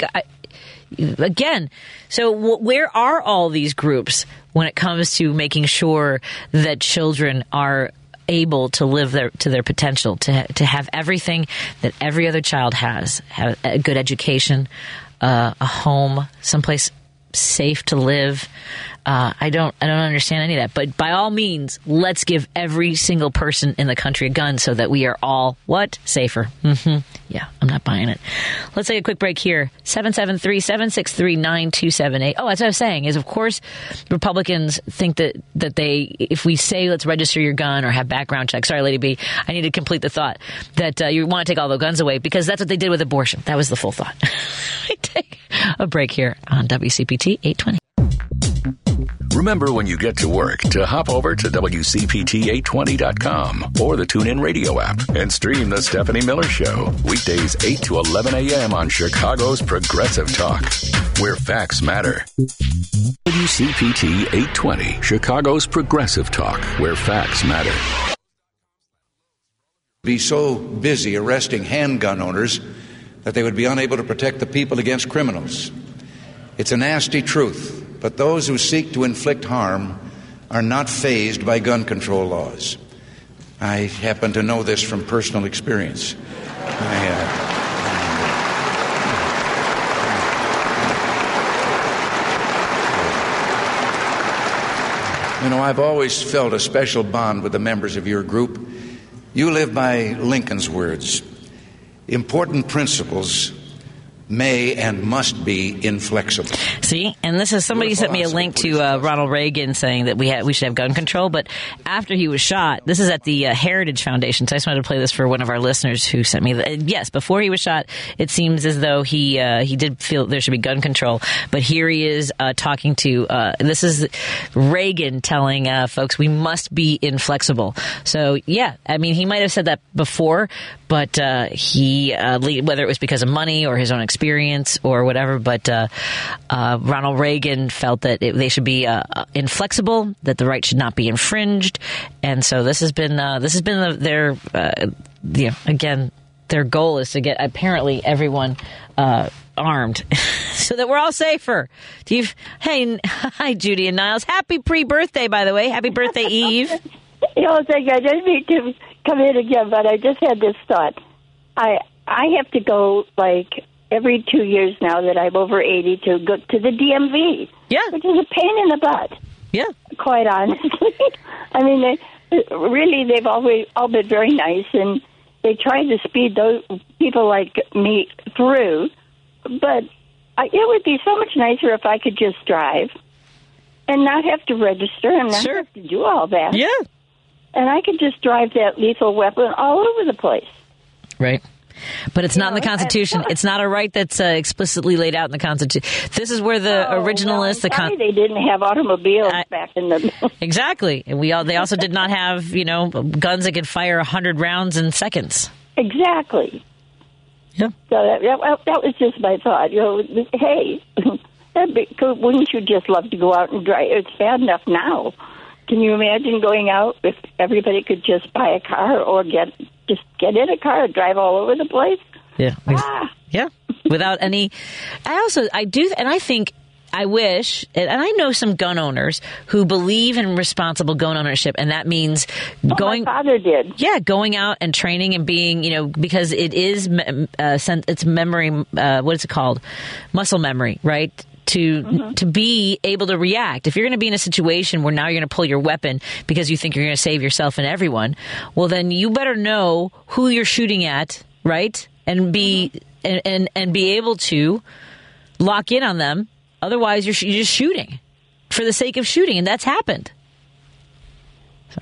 Speaker 3: again? So where are all these groups when it comes to making sure that children are able to live their to their potential to to have everything that every other child has have a good education uh, a home someplace safe to live uh, I don't I don't understand any of that. But by all means, let's give every single person in the country a gun so that we are all what safer. Mm-hmm. Yeah, I'm not buying it. Let's take a quick break here. 773-763-9278. Oh, that's what I was saying. Is of course Republicans think that that they if we say let's register your gun or have background checks. Sorry, Lady B, I need to complete the thought that uh, you want to take all the guns away because that's what they did with abortion. That was the full thought. take a break here on WCPT 820.
Speaker 4: Remember when you get to work to hop over to WCPT820.com or the TuneIn Radio app and stream The Stephanie Miller Show. Weekdays 8 to 11 a.m. on Chicago's Progressive Talk, where facts matter. WCPT 820, Chicago's Progressive Talk, where facts matter.
Speaker 10: Be so busy arresting handgun owners that they would be unable to protect the people against criminals. It's a nasty truth but those who seek to inflict harm are not fazed by gun control laws. I happen to know this from personal experience. I, uh, You know, I've always felt a special bond with the members of your group. You live by Lincoln's words important principles may and must be inflexible.
Speaker 3: See, and this is somebody sent me a link to uh, Ronald Reagan saying that we had we should have gun control, but after he was shot, this is at the uh, Heritage Foundation. So I just wanted to play this for one of our listeners who sent me. The, yes, before he was shot, it seems as though he uh, he did feel there should be gun control, but here he is uh, talking to. Uh, this is Reagan telling uh, folks we must be inflexible. So yeah, I mean he might have said that before, but he whether it was because of money or his own experience or whatever. But uh, uh, Ronald Reagan felt that it, they should be uh, inflexible, that the right should not be infringed, and so this has been uh, this has been the, their uh, you again their goal is to get apparently everyone uh, armed so that we're all safer. Do you? Hey, hi, Judy and Niles. Happy pre-birthday, by the way. Happy birthday, Eve.
Speaker 11: oh, thank you. I to come in again, but I just had this thought. I I have to go like every two years now that I'm over eighty to go to the DMV.
Speaker 3: Yeah,
Speaker 11: which is a pain in the butt.
Speaker 3: Yeah,
Speaker 11: quite honestly. I mean, they, really, they've always all been very nice, and they try to speed those people like me through. But I, it would be so much nicer if I could just drive and not have to register and not
Speaker 3: Sure.
Speaker 11: have to do all that.
Speaker 3: Yeah.
Speaker 11: And I could just drive that lethal weapon all over the place.
Speaker 3: Right. But it's not in the
Speaker 11: know,
Speaker 3: Constitution. It's not a right that's uh, explicitly laid out in the Constitution. This is where the
Speaker 11: Oh,
Speaker 3: originalists, the
Speaker 11: Sorry
Speaker 3: con-
Speaker 11: they didn't have automobiles back in the.
Speaker 3: exactly, and we all they also did not have you know guns that could fire hundred rounds in seconds.
Speaker 11: Exactly.
Speaker 3: Yeah.
Speaker 11: So that, that, that was just my thought. You know, hey, that'd be, wouldn't you just love to go out and drive? It's bad enough now. Can you imagine going out if everybody could just buy a car or get just get in a car and drive all over the place?
Speaker 3: Yeah.
Speaker 11: Ah.
Speaker 3: Yeah. Without any. I also, I do, and I think, I wish, and I know some gun owners who believe in responsible gun ownership, and that means going.
Speaker 11: Oh, my father did.
Speaker 3: Yeah, going out and training and being, you know, because it is, uh, it's memory. Uh, what is it called? Muscle memory, right? To mm-hmm. to be able to react. If you're going to be in a situation where now you're going to pull your weapon because you think you're going to save yourself and everyone, well, then you better know who you're shooting at, right? And be mm-hmm. and, and and be able to lock in on them. Otherwise, you're, sh- you're just shooting for the sake of shooting, and that's happened.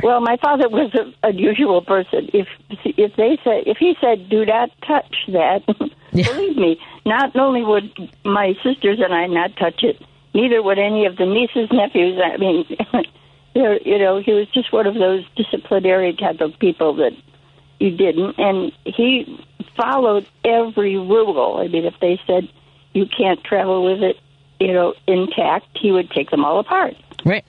Speaker 11: Well, my father was an unusual person. If if they said if he said do not touch that, believe me, not only would my sisters and I not touch it, neither would any of the nieces nephews. I mean, you know, he was just one of those disciplinary type of people that you didn't, and he followed every rule. I mean, if they said you can't travel with it, you know, intact, he would take them all apart.
Speaker 3: Right.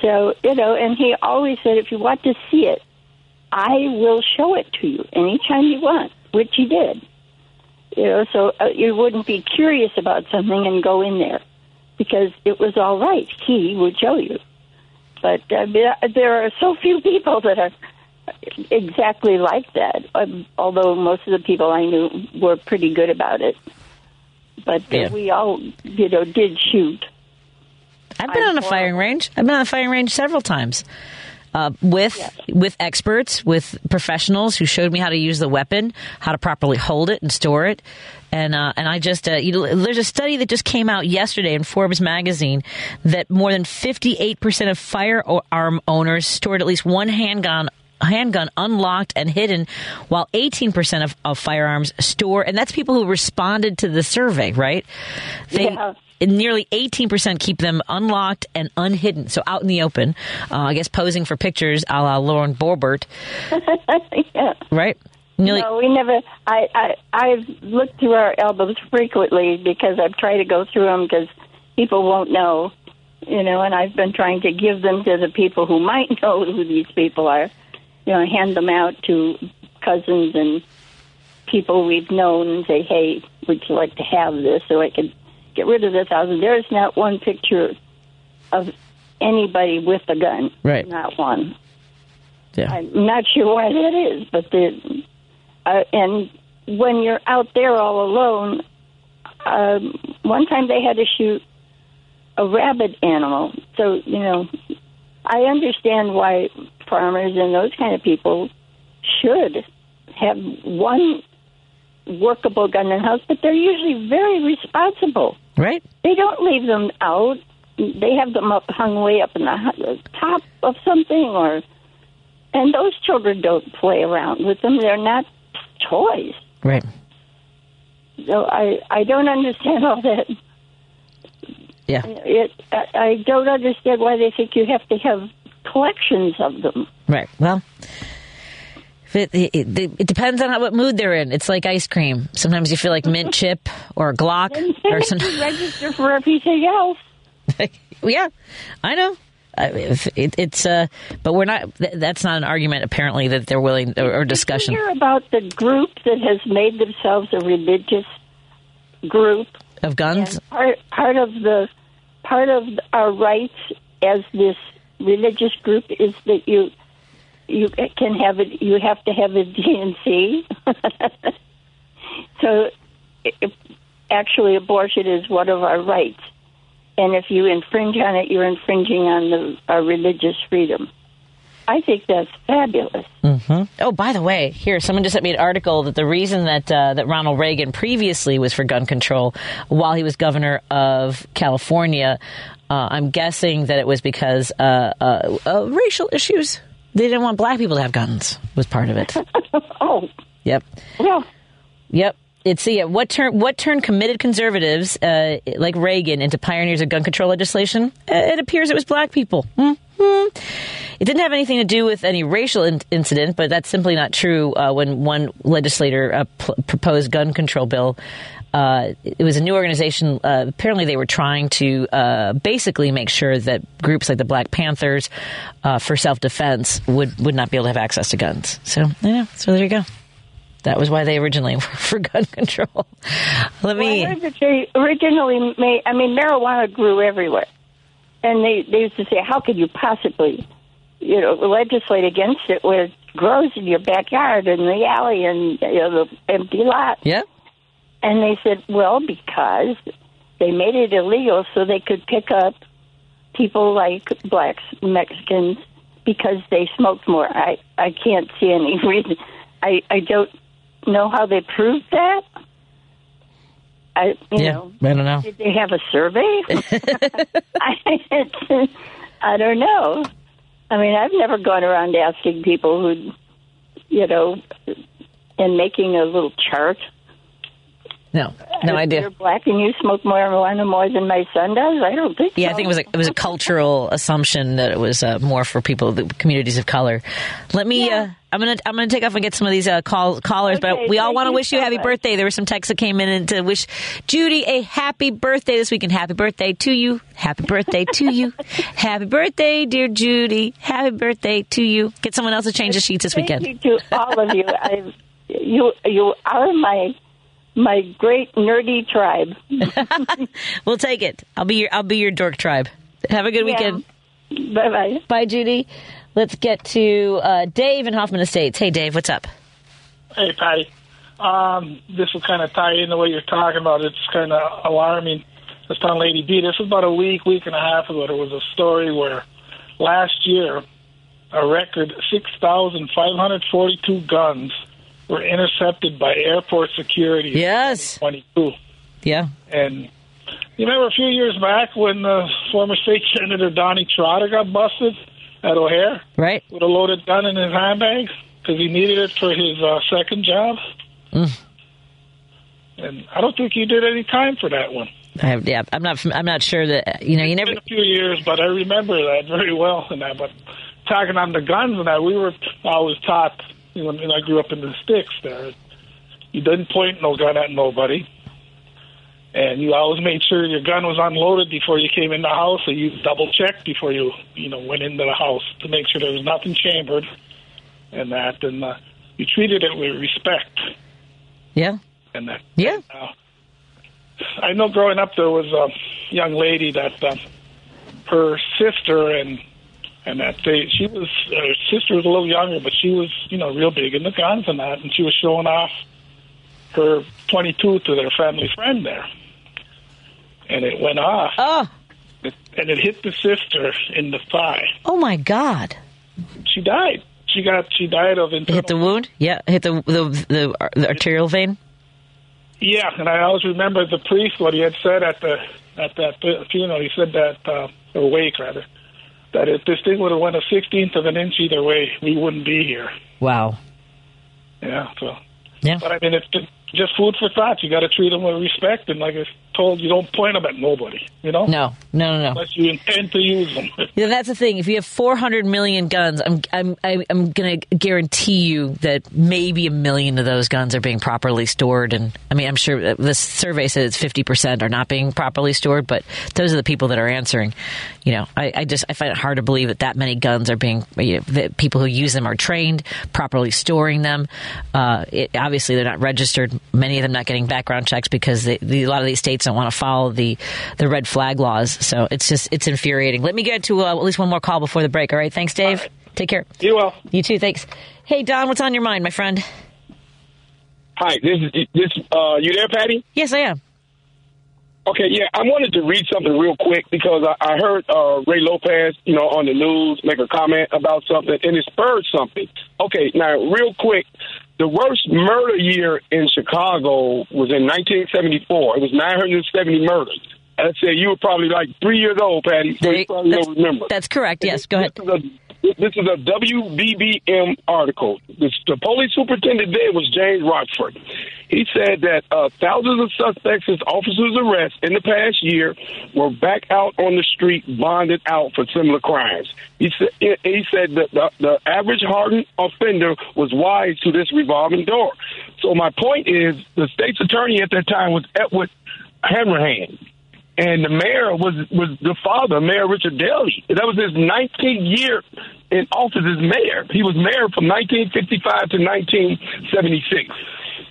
Speaker 11: So, you know, and he always said, if you want to see it, I will show it to you anytime you want, which he did. You know, so uh, you wouldn't be curious about something and go in there because it was all right. He would show you. But uh, there- there are so few people that are exactly like that, um, although most of the people I knew were pretty good about it. But
Speaker 3: Yeah.
Speaker 11: we all, you know, did shoot.
Speaker 3: I've been on a firing range. I've been on a firing range several times. Uh, with with experts, with professionals who showed me how to use the weapon, how to properly hold it and store it, and uh, and I just uh, you know, there's a study that just came out yesterday in Forbes magazine that more than 58 percent of firearm owners stored at least one handgun handgun unlocked and hidden, while 18% of, of firearms store, and that's people who responded to the survey, right? They,
Speaker 11: Yeah.
Speaker 3: Nearly 18% keep them unlocked and unhidden, so out in the open. Uh, I guess posing for pictures a la Lauren Boebert,
Speaker 11: yeah.
Speaker 3: right? Nearly,
Speaker 11: no, we never. I, I I've looked through our albums frequently because I've tried to go through them because people won't know, you know, and I've been trying to give them to the people who might know who these people are, you know, hand them out to cousins and people we've known and say, hey, would you like to have this so I can get rid of the thousand? There's not one picture of anybody with a gun,
Speaker 3: Right.
Speaker 11: Not one.
Speaker 3: Yeah.
Speaker 11: I'm not sure why that is, but the uh, and when you're out there all alone, um, one time they had to shoot a rabid animal. So you know, I understand why farmers and those kind of people should have one workable gun in the house, but they're usually very responsible.
Speaker 3: right?
Speaker 11: They don't leave them out. They have them up, hung way up in the top of something, or and those children don't play around with them. They're not toys.
Speaker 3: Right.
Speaker 11: So I I don't understand all that.
Speaker 3: Yeah.
Speaker 11: It I, I don't understand why they think you have to have collections of them.
Speaker 3: Right. Well, it, it, it, depends on how, what mood they're in. It's like ice cream. Sometimes you feel like mint chip or Glock or
Speaker 11: register for everything else.
Speaker 3: yeah, I know. It, it's uh, but we're not. That's not an argument. Apparently, that they're willing or, or discussion.
Speaker 11: Hear about the group that has made themselves a religious group?
Speaker 3: of guns.
Speaker 11: part part of the part of our rights as this religious group is that you you can have it. You have to have a DNC. so, if, actually, abortion is one of our rights, and if you infringe on it, you're infringing on the our religious freedom. I think that's fabulous.
Speaker 3: Mm-hmm. Oh, by the way, here someone just sent me an article that the reason that uh, that Ronald Reagan previously was for gun control while he was governor of California, uh, I'm guessing that it was because uh, uh, uh racial issues. They didn't want black people to have guns. Was part of it.
Speaker 11: oh,
Speaker 3: yep.
Speaker 11: Yeah.
Speaker 3: Yep. It's yeah. What turned what turned committed conservatives uh, like Reagan into pioneers of gun control legislation? It appears it was black people. Mm-hmm. It didn't have anything to do with any racial in- incident, but that's simply not true. Uh, when one legislator uh, p- proposed gun control bill, uh, it was a new organization. Uh, apparently, they were trying to uh, basically make sure that groups like the Black Panthers, uh, for self defense, would would not be able to have access to guns. So, yeah, so there you go. That was why they originally were for gun control. Let me.
Speaker 11: Well, I heard that they originally made. I mean, marijuana grew everywhere, and they they used to say, "How could you possibly, you know, legislate against it where it grows in your backyard and the alley and you know the empty lot?"
Speaker 3: Yeah.
Speaker 11: And they said, "Well, because they made it illegal so they could pick up people like blacks, Mexicans, because they smoked more." I I can't see any reason. I I don't know how they proved that. I, you
Speaker 3: yeah,
Speaker 11: know,
Speaker 3: I don't know.
Speaker 11: Did they have a survey? I, I don't know. I mean, I've never gone around asking people who, you know, and making a little chart.
Speaker 3: No, no
Speaker 11: if
Speaker 3: idea.
Speaker 11: You're black and you smoke marijuana more than my son does. I don't think.
Speaker 3: Yeah,
Speaker 11: so.
Speaker 3: I think it was a, it was a cultural assumption that it was uh, more for people, the communities of color. Let me.
Speaker 11: Yeah.
Speaker 3: Uh, I'm gonna I'm gonna take off and get some of these uh, call, callers,
Speaker 11: Okay,
Speaker 3: but we all want to wish you
Speaker 11: so
Speaker 3: happy
Speaker 11: much.
Speaker 3: birthday. There were some texts that came in and to wish Judy a happy birthday this weekend. Happy birthday to you. Happy birthday to you. Happy birthday, dear Judy. Happy birthday to you. Get someone else to change the sheets this
Speaker 11: Thank
Speaker 3: weekend.
Speaker 11: you to all of you. I, you you are my my great nerdy tribe.
Speaker 3: We'll take it. I'll be your I'll be your dork tribe. Have a good
Speaker 11: Yeah.
Speaker 3: weekend.
Speaker 11: Bye bye.
Speaker 3: Bye, Judy. Let's get to uh, Dave in Hoffman Estates. Hey, Dave, what's up?
Speaker 12: Hey, Patty. Um, this will kind of tie into what you're talking about. It's kind of alarming. This on Lady B. This was about a week, week and a half ago. There was a story where last year a record 6,542 guns were intercepted by airport security.
Speaker 3: Yes.
Speaker 12: 22.
Speaker 3: Yeah.
Speaker 12: And you remember a few years back when uh, former state senator Donne Trotter got busted at O'Hare
Speaker 3: Right?
Speaker 12: with a loaded gun in his handbag because he needed it for his uh, second job.
Speaker 3: Mm.
Speaker 12: And I don't think he did any time for that one.
Speaker 3: I have, yeah, I'm not. I'm not sure that you know. You
Speaker 12: It's
Speaker 3: never.
Speaker 12: been a few years, but I remember that very well. And that, but talking on the guns and that, we were always taught. You know, when I grew up in the sticks, there, you didn't point no gun at nobody, and you always made sure your gun was unloaded before you came in the house, or you double checked before you, you know, went into the house to make sure there was nothing chambered, and that, and uh, you treated it with respect,
Speaker 3: Yeah.
Speaker 12: and that.
Speaker 3: Yeah.
Speaker 12: Uh, I know growing up there was a young lady that uh, her sister and and that they she was her sister was a little younger, but she was you know real big in the guns and that, and she was showing off her 22 to their family friend there, and it went off,
Speaker 3: Oh.
Speaker 12: and it hit the sister in the thigh.
Speaker 3: Oh my God.
Speaker 12: She died. She got she died of internal
Speaker 3: hit the wound. Yeah. Hit the the the, the arterial vein.
Speaker 12: Yeah, and I always remember the priest what he had said at the at that funeral. He said that uh, or wake rather that if this thing would have went a sixteenth of an inch either way, we wouldn't be here.
Speaker 3: Wow.
Speaker 12: Yeah. So,
Speaker 3: Yeah.
Speaker 12: but I mean, it's just- food for thought. You got to treat them with respect, and like I told, you don't point them at nobody. You know,
Speaker 3: No. No. No. No.
Speaker 12: unless you intend to use them.
Speaker 3: Yeah, that's the thing. If you have 400 million guns, I'm I'm I'm, going to guarantee you that maybe a million of those guns are being properly stored. And I mean, I'm sure the survey says 50 percent are not being properly stored, but those are the people that are answering. You know, I, I just I find it hard to believe that that many guns are being you know, that people who use them are trained properly storing them. Uh, it, obviously, they're not registered. Many of them not getting background checks because they, the, a lot of these states don't want to follow the the red flag laws. So it's just it's infuriating. Let me get to uh, at least one more call before the break. All right, thanks, Dave. Take care.
Speaker 13: You well.
Speaker 3: You too. Thanks. Hey, Don, what's on your mind, my friend?
Speaker 13: Hi, this is this. Uh, you there, Patty?
Speaker 3: Yes, I am.
Speaker 13: Okay, yeah, I wanted to read something real quick because I, I heard uh, Ray Lopez, you know, on the news make a comment about something, and it spurred something. Okay, now real quick, the worst murder year in Chicago was in 1974. It was 970 murders. I'd say you were probably like three years old, Patty, so you probably don't remember.
Speaker 3: That's correct. Yes, go ahead.
Speaker 13: This is a, this is a WBBM article. This, the police superintendent there was James Rochford. He said that uh, thousands of suspects since officers' arrest in the past year were back out on the street, bonded out for similar crimes. He said he said that the, the average hardened offender was wise to this revolving door. So my point is, the state's attorney at that time was Edward Hanrahan and the mayor was was the father, Mayor Richard Daley. That was his 19th year in office as mayor. He was mayor from 1955 to 1976.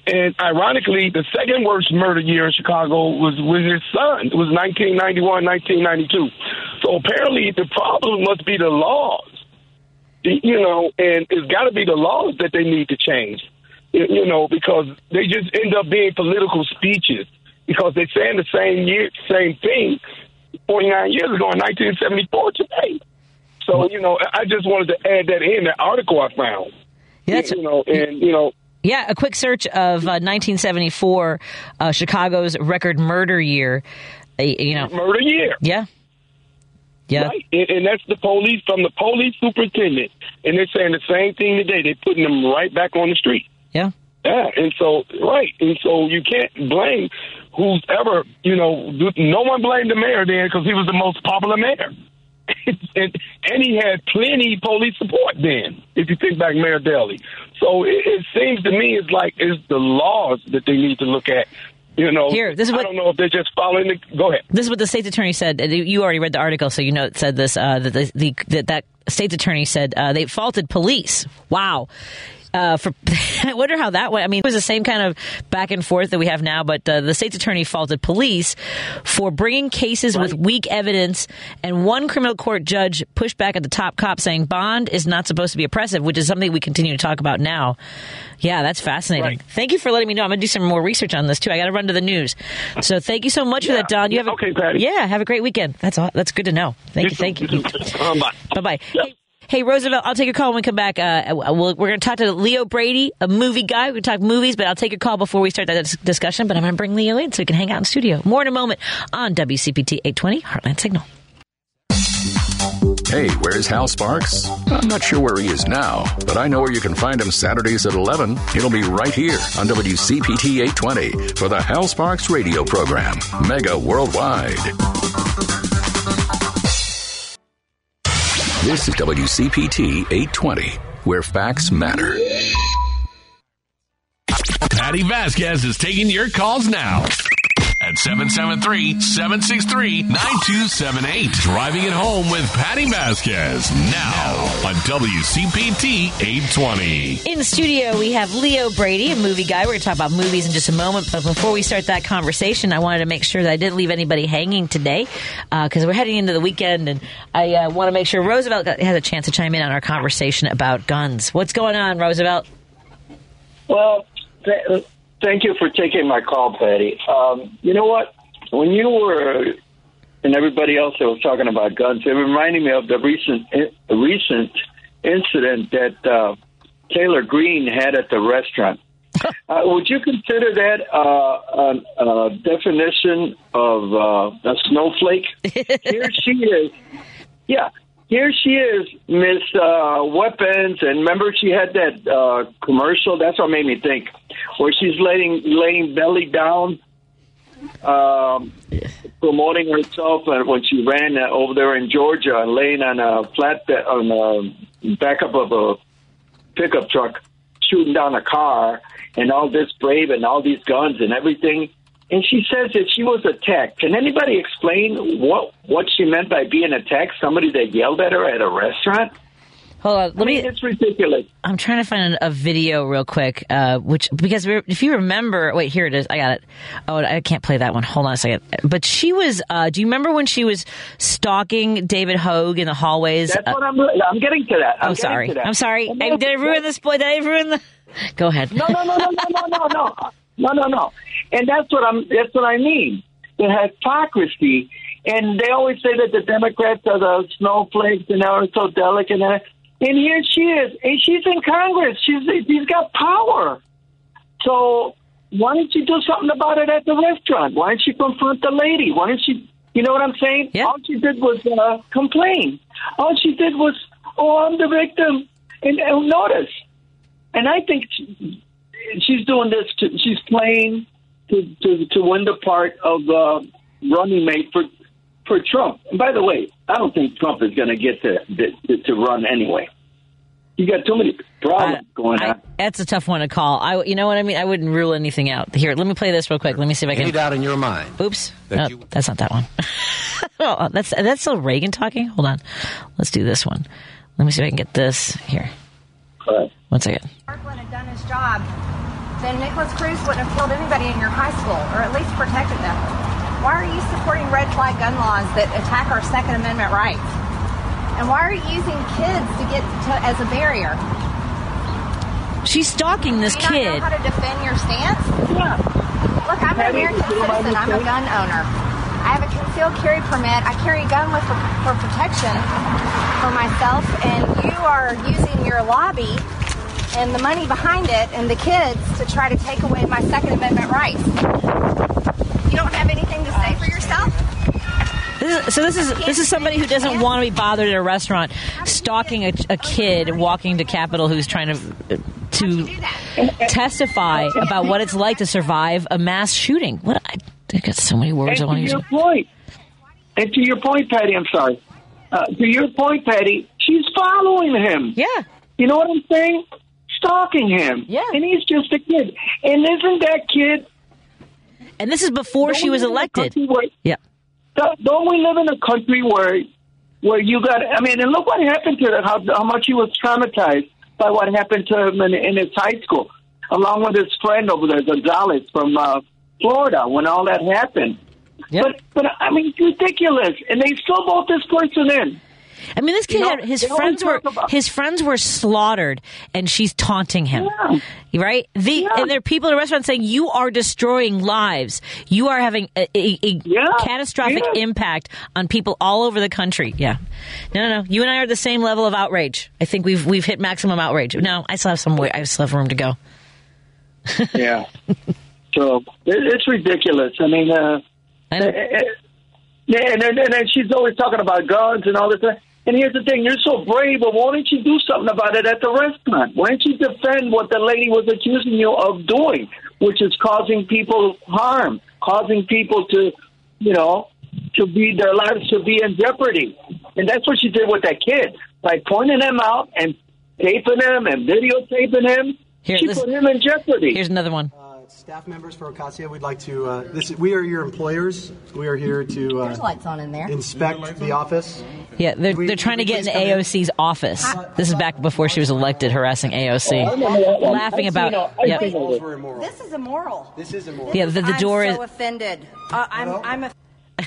Speaker 13: And ironically, the second worst murder year in Chicago was with his son. It was 1991, 1992. So apparently, the problem must be the laws. You know, and it's got to be the laws that they need to change. You know, because they just end up being political speeches because they're saying the same year, same thing 49 years ago in 1974 today. So, you know, I just wanted to add that in, that article I found.
Speaker 3: Yeah,
Speaker 13: you know, and, you know,
Speaker 3: Yeah, a quick search of uh, 1974, uh, Chicago's record murder year. Uh, you know,
Speaker 13: murder year.
Speaker 3: Yeah. Yeah.
Speaker 13: Right. And, and that's the police from the police superintendent. And they're saying the same thing today. They're putting them right back on the street.
Speaker 3: Yeah.
Speaker 13: Yeah. And so, right. And so you can't blame who's ever, you know, no one blamed the mayor then because he was the most popular mayor. and, and he had plenty police support then, if you think back Mayor Daley. So it, it seems to me it's like it's the laws that they need to look at. You know,
Speaker 3: Here, this is what-
Speaker 13: I don't know if they're just following the. Go ahead.
Speaker 3: This is what the state's attorney said. You already read the article, so you know it said this. Uh, that the, the that, that state's attorney said uh, they faulted police. Wow. Uh, for I wonder how that went. I mean, it was the same kind of back and forth that we have now, but uh, the state's attorney faulted police for bringing cases with weak evidence, and one criminal court judge pushed back at the top cop saying bond is not supposed to be oppressive, which is something we continue to talk about now. Yeah, that's fascinating. Thank you for letting me know. I'm going to do some more research on this too. I got to run to the news. So thank you so much for that, Don. You have a,
Speaker 13: okay, Patty.
Speaker 3: Yeah, have a great weekend. That's all. That's good to know. Thank you. Thank you.
Speaker 13: Um, bye.
Speaker 3: Bye. Hey, hey, Roosevelt, I'll take your call when we come back. Uh, we'll, we're going to talk to Leo Brady, a movie guy. To talk movies, but I'll take your call before we start that dis- discussion. But I'm going to bring Leo in so we can hang out in studio. More in a moment on WCPT 820 Heartland Signal.
Speaker 4: Hey, where's Hal Sparks? I'm not sure where he is now, but I know where you can find him Saturdays at 11. He'll be right here on WCPT 820 for the Hal Sparks radio program, Mega Worldwide. This is WCPT 820, where facts matter.
Speaker 1: Patty Vasquez is taking your calls now at 773-763-9278. Driving it home with Patty Vasquez now on WCPT 820.
Speaker 3: In the studio, we have Leo Brady, a movie guy. We're going to talk about movies in just a moment. But before we start that conversation, I wanted to make sure that I didn't leave anybody hanging today because we're heading into the weekend. And I uh, want to make sure Roosevelt has a chance to chime in on our conversation about guns. What's going on, Roosevelt?
Speaker 14: Well, th- thank you for taking my call, Patty. Um, you know what? When you were and everybody else that was talking about guns, it reminded me of the recent the recent incident that uh, Taylor Greene had at the restaurant. Uh, would you consider that uh, a, a definition of uh, a snowflake? Here she is. Yeah, here she is, Miss uh, Weapons, and remember she had that uh, commercial. That's what made me think, where she's laying laying belly down, um, promoting herself, and when she ran uh, over there in Georgia, and laying on a flat on the back up of a pickup truck, shooting down a car, and all this brave and all these guns and everything. And she says that she was attacked. Can anybody explain what what she meant by being attacked? Somebody that yelled at her at a restaurant?
Speaker 3: Hold on, let
Speaker 14: I mean,
Speaker 3: me.
Speaker 14: it's ridiculous.
Speaker 3: I'm trying to find a video real quick, uh, which because if you remember, wait, here it is. I got it. Oh, I can't play that one. Hold on a second. But she was. Uh, do you remember when she was stalking David Hogg in the hallways?
Speaker 14: That's
Speaker 3: Uh,
Speaker 14: what I'm. I'm getting to that. I'm
Speaker 3: I'm sorry.
Speaker 14: that.
Speaker 3: I'm sorry.
Speaker 14: And
Speaker 3: I, did I ruin this? Boy, did I ruin the? Go ahead.
Speaker 14: No, no, no, no, no, no, no, no, no, no. And that's what I'm. That's what I mean. The hypocrisy. And they always say that the Democrats are the snowflakes and they're so delicate. And, and here she is, and she's in Congress. She's she's got power. So why don't you do something about it at the restaurant? Why don't you confront the lady? Why don't she? You know what I'm saying? All she did was uh, complain. All she did was, oh, I'm the victim. And, and notice, and I think she, she's doing this. To, she's playing to, to to win the part of uh, running mate for for Trump. And by the way, I don't think Trump is going to get to, to to run anyway. You got too many problems going on.
Speaker 3: That's a tough one to call. I, you know what I mean. I wouldn't rule anything out. Here, let me play this real quick. Let me see if I can.
Speaker 15: Any doubt in your mind?
Speaker 3: Oops,
Speaker 15: that
Speaker 3: no,
Speaker 15: you-
Speaker 3: that's not that one. oh, that's that's still Reagan talking. Hold on, let's do this one. Let me see if I can get this here. One second.
Speaker 16: Parkland had done his job, then Nikolas Cruz wouldn't have killed anybody in your high school, or at least protected them. Why are you supporting red flag gun laws that attack our Second Amendment rights? And why are you using kids to get to, as a barrier?
Speaker 3: She's stalking this
Speaker 16: Do you
Speaker 3: kid.
Speaker 16: know how to defend your stance? Yeah. Look, I'm an American citizen. I'm a gun owner. I have a concealed carry permit. I carry a gun with for, for protection for myself, and you are using your lobby and the money behind it and the kids to try to take away my Second Amendment rights. You don't have anything to say for yourself?
Speaker 3: This is, so this is this is somebody who doesn't want to be bothered at a restaurant, stalking a, a kid walking to Capitol who's trying to to testify about what it's like to survive a mass shooting. What I, I got so many words I want
Speaker 14: to
Speaker 3: to
Speaker 14: your
Speaker 3: use.
Speaker 14: point, and to your point, Patty, I'm sorry. Uh, to your point, Patty, she's following him.
Speaker 3: Yeah.
Speaker 14: You know what I'm saying? Stalking him. Yeah. And he's just a kid. And isn't that kid?
Speaker 3: And this is before she was elected. Yeah.
Speaker 14: Don't don't we live in a country where where you got? I mean, and look what happened to her. How how much he was traumatized by what happened to him in, in his high school, along with his friend over there, Gonzalez from uh, Florida, when all that happened. But but I mean, it's ridiculous, and they still vote this person in.
Speaker 3: I mean, this kid
Speaker 14: You know,
Speaker 3: had his friends were his friends were slaughtered, and she's taunting him. Right? The and there are people at a restaurant saying you are destroying lives. You are having a, a, a catastrophic
Speaker 14: yeah.
Speaker 3: impact on people all over the country. Yeah. No, no, no. You and I are at the same level of outrage. I think we've we've hit maximum outrage. No, I still have some way. I still have room to go.
Speaker 14: yeah. So it, it's ridiculous. I mean, uh, eh, eh, yeah, and and she's always talking about guns and all this. And here's the thing: you're so brave, but why don't you do something about it at the restaurant? Why don't you defend what the lady was accusing you of doing, which is causing people harm, causing people to, you know, to be their lives to be in jeopardy? And that's what she did with that kid by pointing him out and taping him and videotaping him.
Speaker 3: Here,
Speaker 14: she put him in jeopardy.
Speaker 3: Here's another one.
Speaker 17: Staff members for Ocasio, we'd like to. Uh, this we are your employers. We are here to
Speaker 16: There's
Speaker 17: uh,
Speaker 16: lights on in there.
Speaker 17: inspect the office.
Speaker 3: Yeah, they're, they're trying to get in AOC's office. This is back before she was elected, harassing AOC, laughing about. Yep.
Speaker 16: This is immoral.
Speaker 17: This is immoral.
Speaker 3: Yeah, the, the door
Speaker 16: I'm
Speaker 3: is.
Speaker 16: so offended. Uh, I'm I'm a-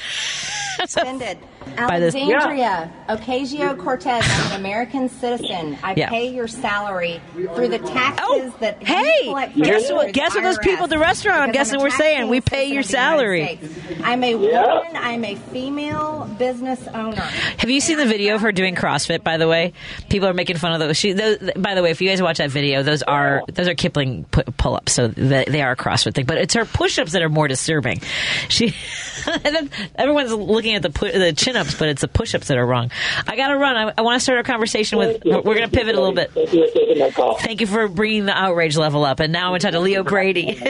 Speaker 16: offended.
Speaker 3: By this-
Speaker 16: Alexandria Ocasio Cortez. I'm an American citizen. I
Speaker 3: Yeah.
Speaker 16: pay your salary through the taxes oh, that
Speaker 3: Hey,
Speaker 16: collect
Speaker 3: guess what? Guess what those people at the restaurant? I'm
Speaker 16: because
Speaker 3: guessing
Speaker 16: a
Speaker 3: we're saying we pay your
Speaker 16: citizen of the United
Speaker 3: salary.
Speaker 16: I'm a woman. I'm a female business owner.
Speaker 3: Have you seen the video of her doing CrossFit? By the way, people are making fun of those. She, those by the way, if you guys watch that video, those are those are kipping pull-ups, so they, they are a CrossFit thing. But it's her push-ups that are more disturbing. She, and then everyone's looking at the pu- the chin-ups, but it's the push-ups that are wrong. I got to run. I, I want to start our conversation with. We're, we're going to pivot a little bit. Thank you for bringing the outrage level up, and now I'm going to talk to Leo Brady.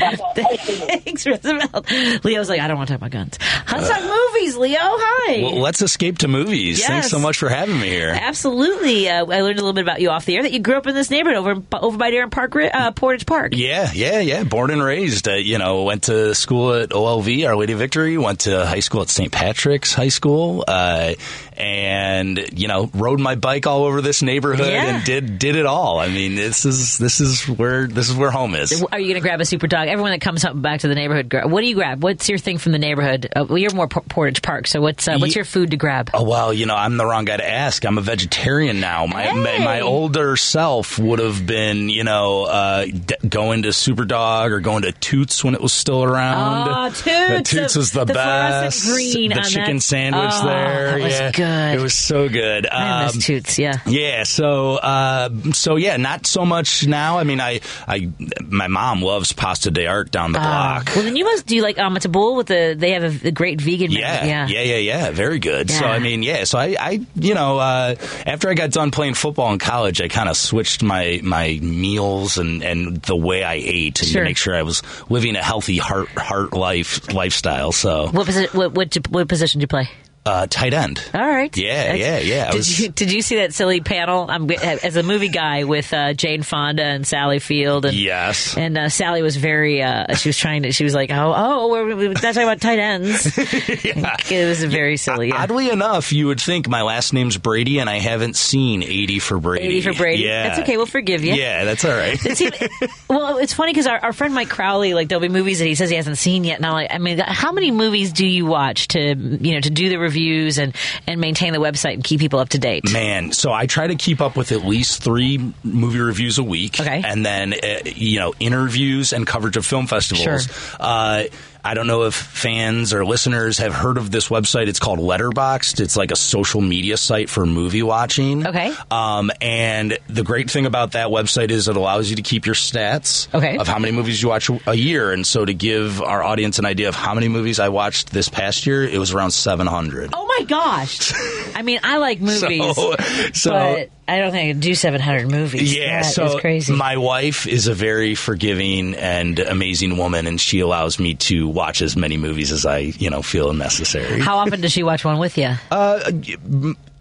Speaker 3: Thanks, Roosevelt. Leo's like, I don't want to talk about guns. Let's talk movies, Leo. Hi.
Speaker 18: Well, let's escape to movies.
Speaker 3: Yes.
Speaker 18: Thanks so much for having me here.
Speaker 3: Absolutely. Uh, I learned a little bit about you off the air that you grew up in this neighborhood over over by Darren Park, uh, Portage Park.
Speaker 18: Yeah, yeah, yeah. Born and raised. Uh, you know, went to school at OLV, Our Lady of Victory. Went to high school at St. Patrick's High School, uh, and you know rode my bike all over this neighborhood
Speaker 3: Yeah.
Speaker 18: and did did it all. I mean, this is this is where this is where home is.
Speaker 3: Are you going to grab a Superdawg? Everyone that comes up back to the neighborhood, what do you grab? What's your thing from the neighborhood? Uh, well, you're more Por- Portage Park, so what's uh, what's your food to grab?
Speaker 18: Oh well, you know I'm the wrong guy to ask. I'm a vegetarian now. My my, my older self would have been, you know, uh, d- going to Superdawg or going to Toots when it was still around.
Speaker 3: Oh, Toots,
Speaker 18: Toots was the,
Speaker 3: the fluorescent green
Speaker 18: the chicken
Speaker 3: that-
Speaker 18: sandwich
Speaker 3: Oh,
Speaker 18: there,
Speaker 3: that was
Speaker 18: yeah,
Speaker 3: good.
Speaker 18: It was so good.
Speaker 3: I miss
Speaker 18: Um,
Speaker 3: Toots, yeah.
Speaker 18: yeah, so uh, so yeah, not so much now. I mean, I I my mom loves Pasta D'Arte down the block.
Speaker 3: Well, then you must do like um, it's a bowl with the. They have a, a great vegan. menu.
Speaker 18: Yeah,
Speaker 3: yeah.
Speaker 18: yeah, yeah, yeah. Very good. So I mean, yeah. So I, I you know, uh, after I got done playing football in college, I kind of switched my my meals and and the way I ate
Speaker 3: Sure.
Speaker 18: to make sure I was living a healthy heart heart life lifestyle. So
Speaker 3: What What, what what position do you play?
Speaker 18: Uh, tight end.
Speaker 3: All right.
Speaker 18: Yeah, yeah, yeah.
Speaker 3: Did
Speaker 18: was-
Speaker 3: you did you see that silly panel? I'm as a movie guy with uh, Jane Fonda and Sally Field. And,
Speaker 18: Yes.
Speaker 3: And uh, Sally was very. Uh, she was trying to. She was like, "Oh, oh, we're, we're not talking about tight ends." It was very silly. Yeah.
Speaker 18: Oddly enough, you would think my last name's Brady, and I haven't seen 80 for Brady.
Speaker 3: 80 for Brady.
Speaker 18: Yeah.
Speaker 3: That's okay. We'll forgive you.
Speaker 18: Yeah, that's all right.
Speaker 3: It's even- well, it's funny because our, our friend Mike Crowley, like there'll be movies that he says he hasn't seen yet, and I'm like, I mean, how many movies do you watch to, you know, to do the reviews and and maintain the website and keep people up to date?
Speaker 18: Man, so I try to keep up with at least three movie reviews a week, okay, and then uh, you know interviews and coverage of film festivals.
Speaker 3: Sure.
Speaker 18: Uh, I don't know if fans or listeners have heard of this website. It's called Letterboxd. It's like a social media site for movie watching.
Speaker 3: Okay.
Speaker 18: Um, and the great thing about that website is it allows you to keep your stats
Speaker 3: Okay.
Speaker 18: of how many movies you watch a year. And so to give our audience an idea of how many movies I watched this past year, it was around 700.
Speaker 3: Oh my gosh! I mean, I like movies,
Speaker 18: So- so-
Speaker 3: but I don't think I can do 700 movies.
Speaker 18: Yeah,
Speaker 3: That
Speaker 18: so
Speaker 3: crazy.
Speaker 18: my wife is a very forgiving and amazing woman, and she allows me to watch as many movies as I, you know, feel necessary.
Speaker 3: How often does she watch one with you?
Speaker 18: Uh,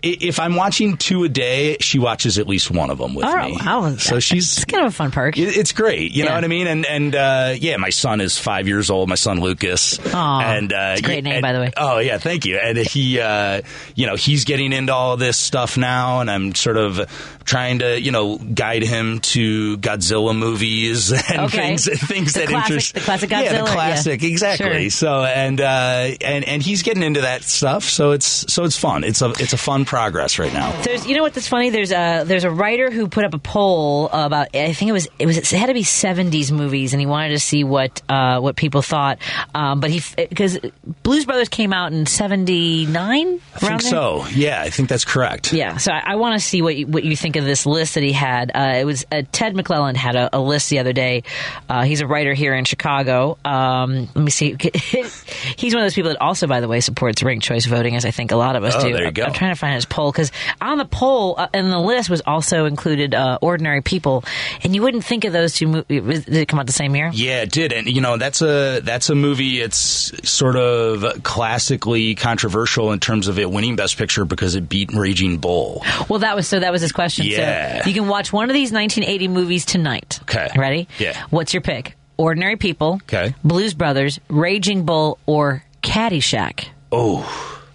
Speaker 18: if I'm watching two a day, she watches at least one of them with
Speaker 3: Oh,
Speaker 18: me.
Speaker 3: wow.
Speaker 18: So she's
Speaker 3: it's kind of a fun perk.
Speaker 18: It's great, you know what I mean, and and uh, yeah, my son is five years old. My son Lucas,
Speaker 3: Aw,
Speaker 18: and uh,
Speaker 3: it's a great
Speaker 18: yeah,
Speaker 3: name,
Speaker 18: and-
Speaker 3: by the way.
Speaker 18: Oh yeah, thank you. And he, uh, you know, he's getting into all this stuff now, and I'm sort of trying to, you know, guide him to Godzilla movies and
Speaker 3: Okay.
Speaker 18: things, things
Speaker 3: The
Speaker 18: that
Speaker 3: classic-
Speaker 18: interest.
Speaker 3: the classic Godzilla, yeah,
Speaker 18: the
Speaker 3: yeah.
Speaker 18: classic, exactly.
Speaker 3: Sure.
Speaker 18: So and uh, and and he's getting into that stuff. So it's so it's fun. It's a it's a fun progress right now.
Speaker 3: There's, you know what? That's funny. There's a there's a writer who put up a poll about. I think it was it was it had to be 70s movies, and he wanted to see what uh, what people thought. Um, but he because Blues Brothers came out in 79.
Speaker 18: I think so. Yeah, I think that's correct.
Speaker 3: Yeah, so I, I want to see what you, what you think of this list that he had. Uh, it was uh, Ted McClelland had a, a list the other day. Uh, he's a writer here in Chicago. Um, let me see. he's one of those people that also, by the way, supports ranked choice voting, as I think a lot of us
Speaker 18: Oh,
Speaker 3: do.
Speaker 18: there you
Speaker 3: I'm-
Speaker 18: go.
Speaker 3: I'm trying to find his poll because on the poll uh, in the list was also included uh, ordinary people, and you wouldn't think of those two. Mo- did it come out the same year?
Speaker 18: Yeah, it did, and you know that's a that's a movie. It's sort of classically controversial in terms of it winning Best Picture because it beat Raging Bull.
Speaker 3: Well, that was so. That was his question.
Speaker 18: Yeah.
Speaker 3: So you can watch one of these 1980 movies tonight.
Speaker 18: Okay.
Speaker 3: Ready?
Speaker 18: Yeah.
Speaker 3: What's your pick? Ordinary People,
Speaker 18: Okay.
Speaker 3: Blues Brothers, Raging Bull, or Caddyshack?
Speaker 18: Oh.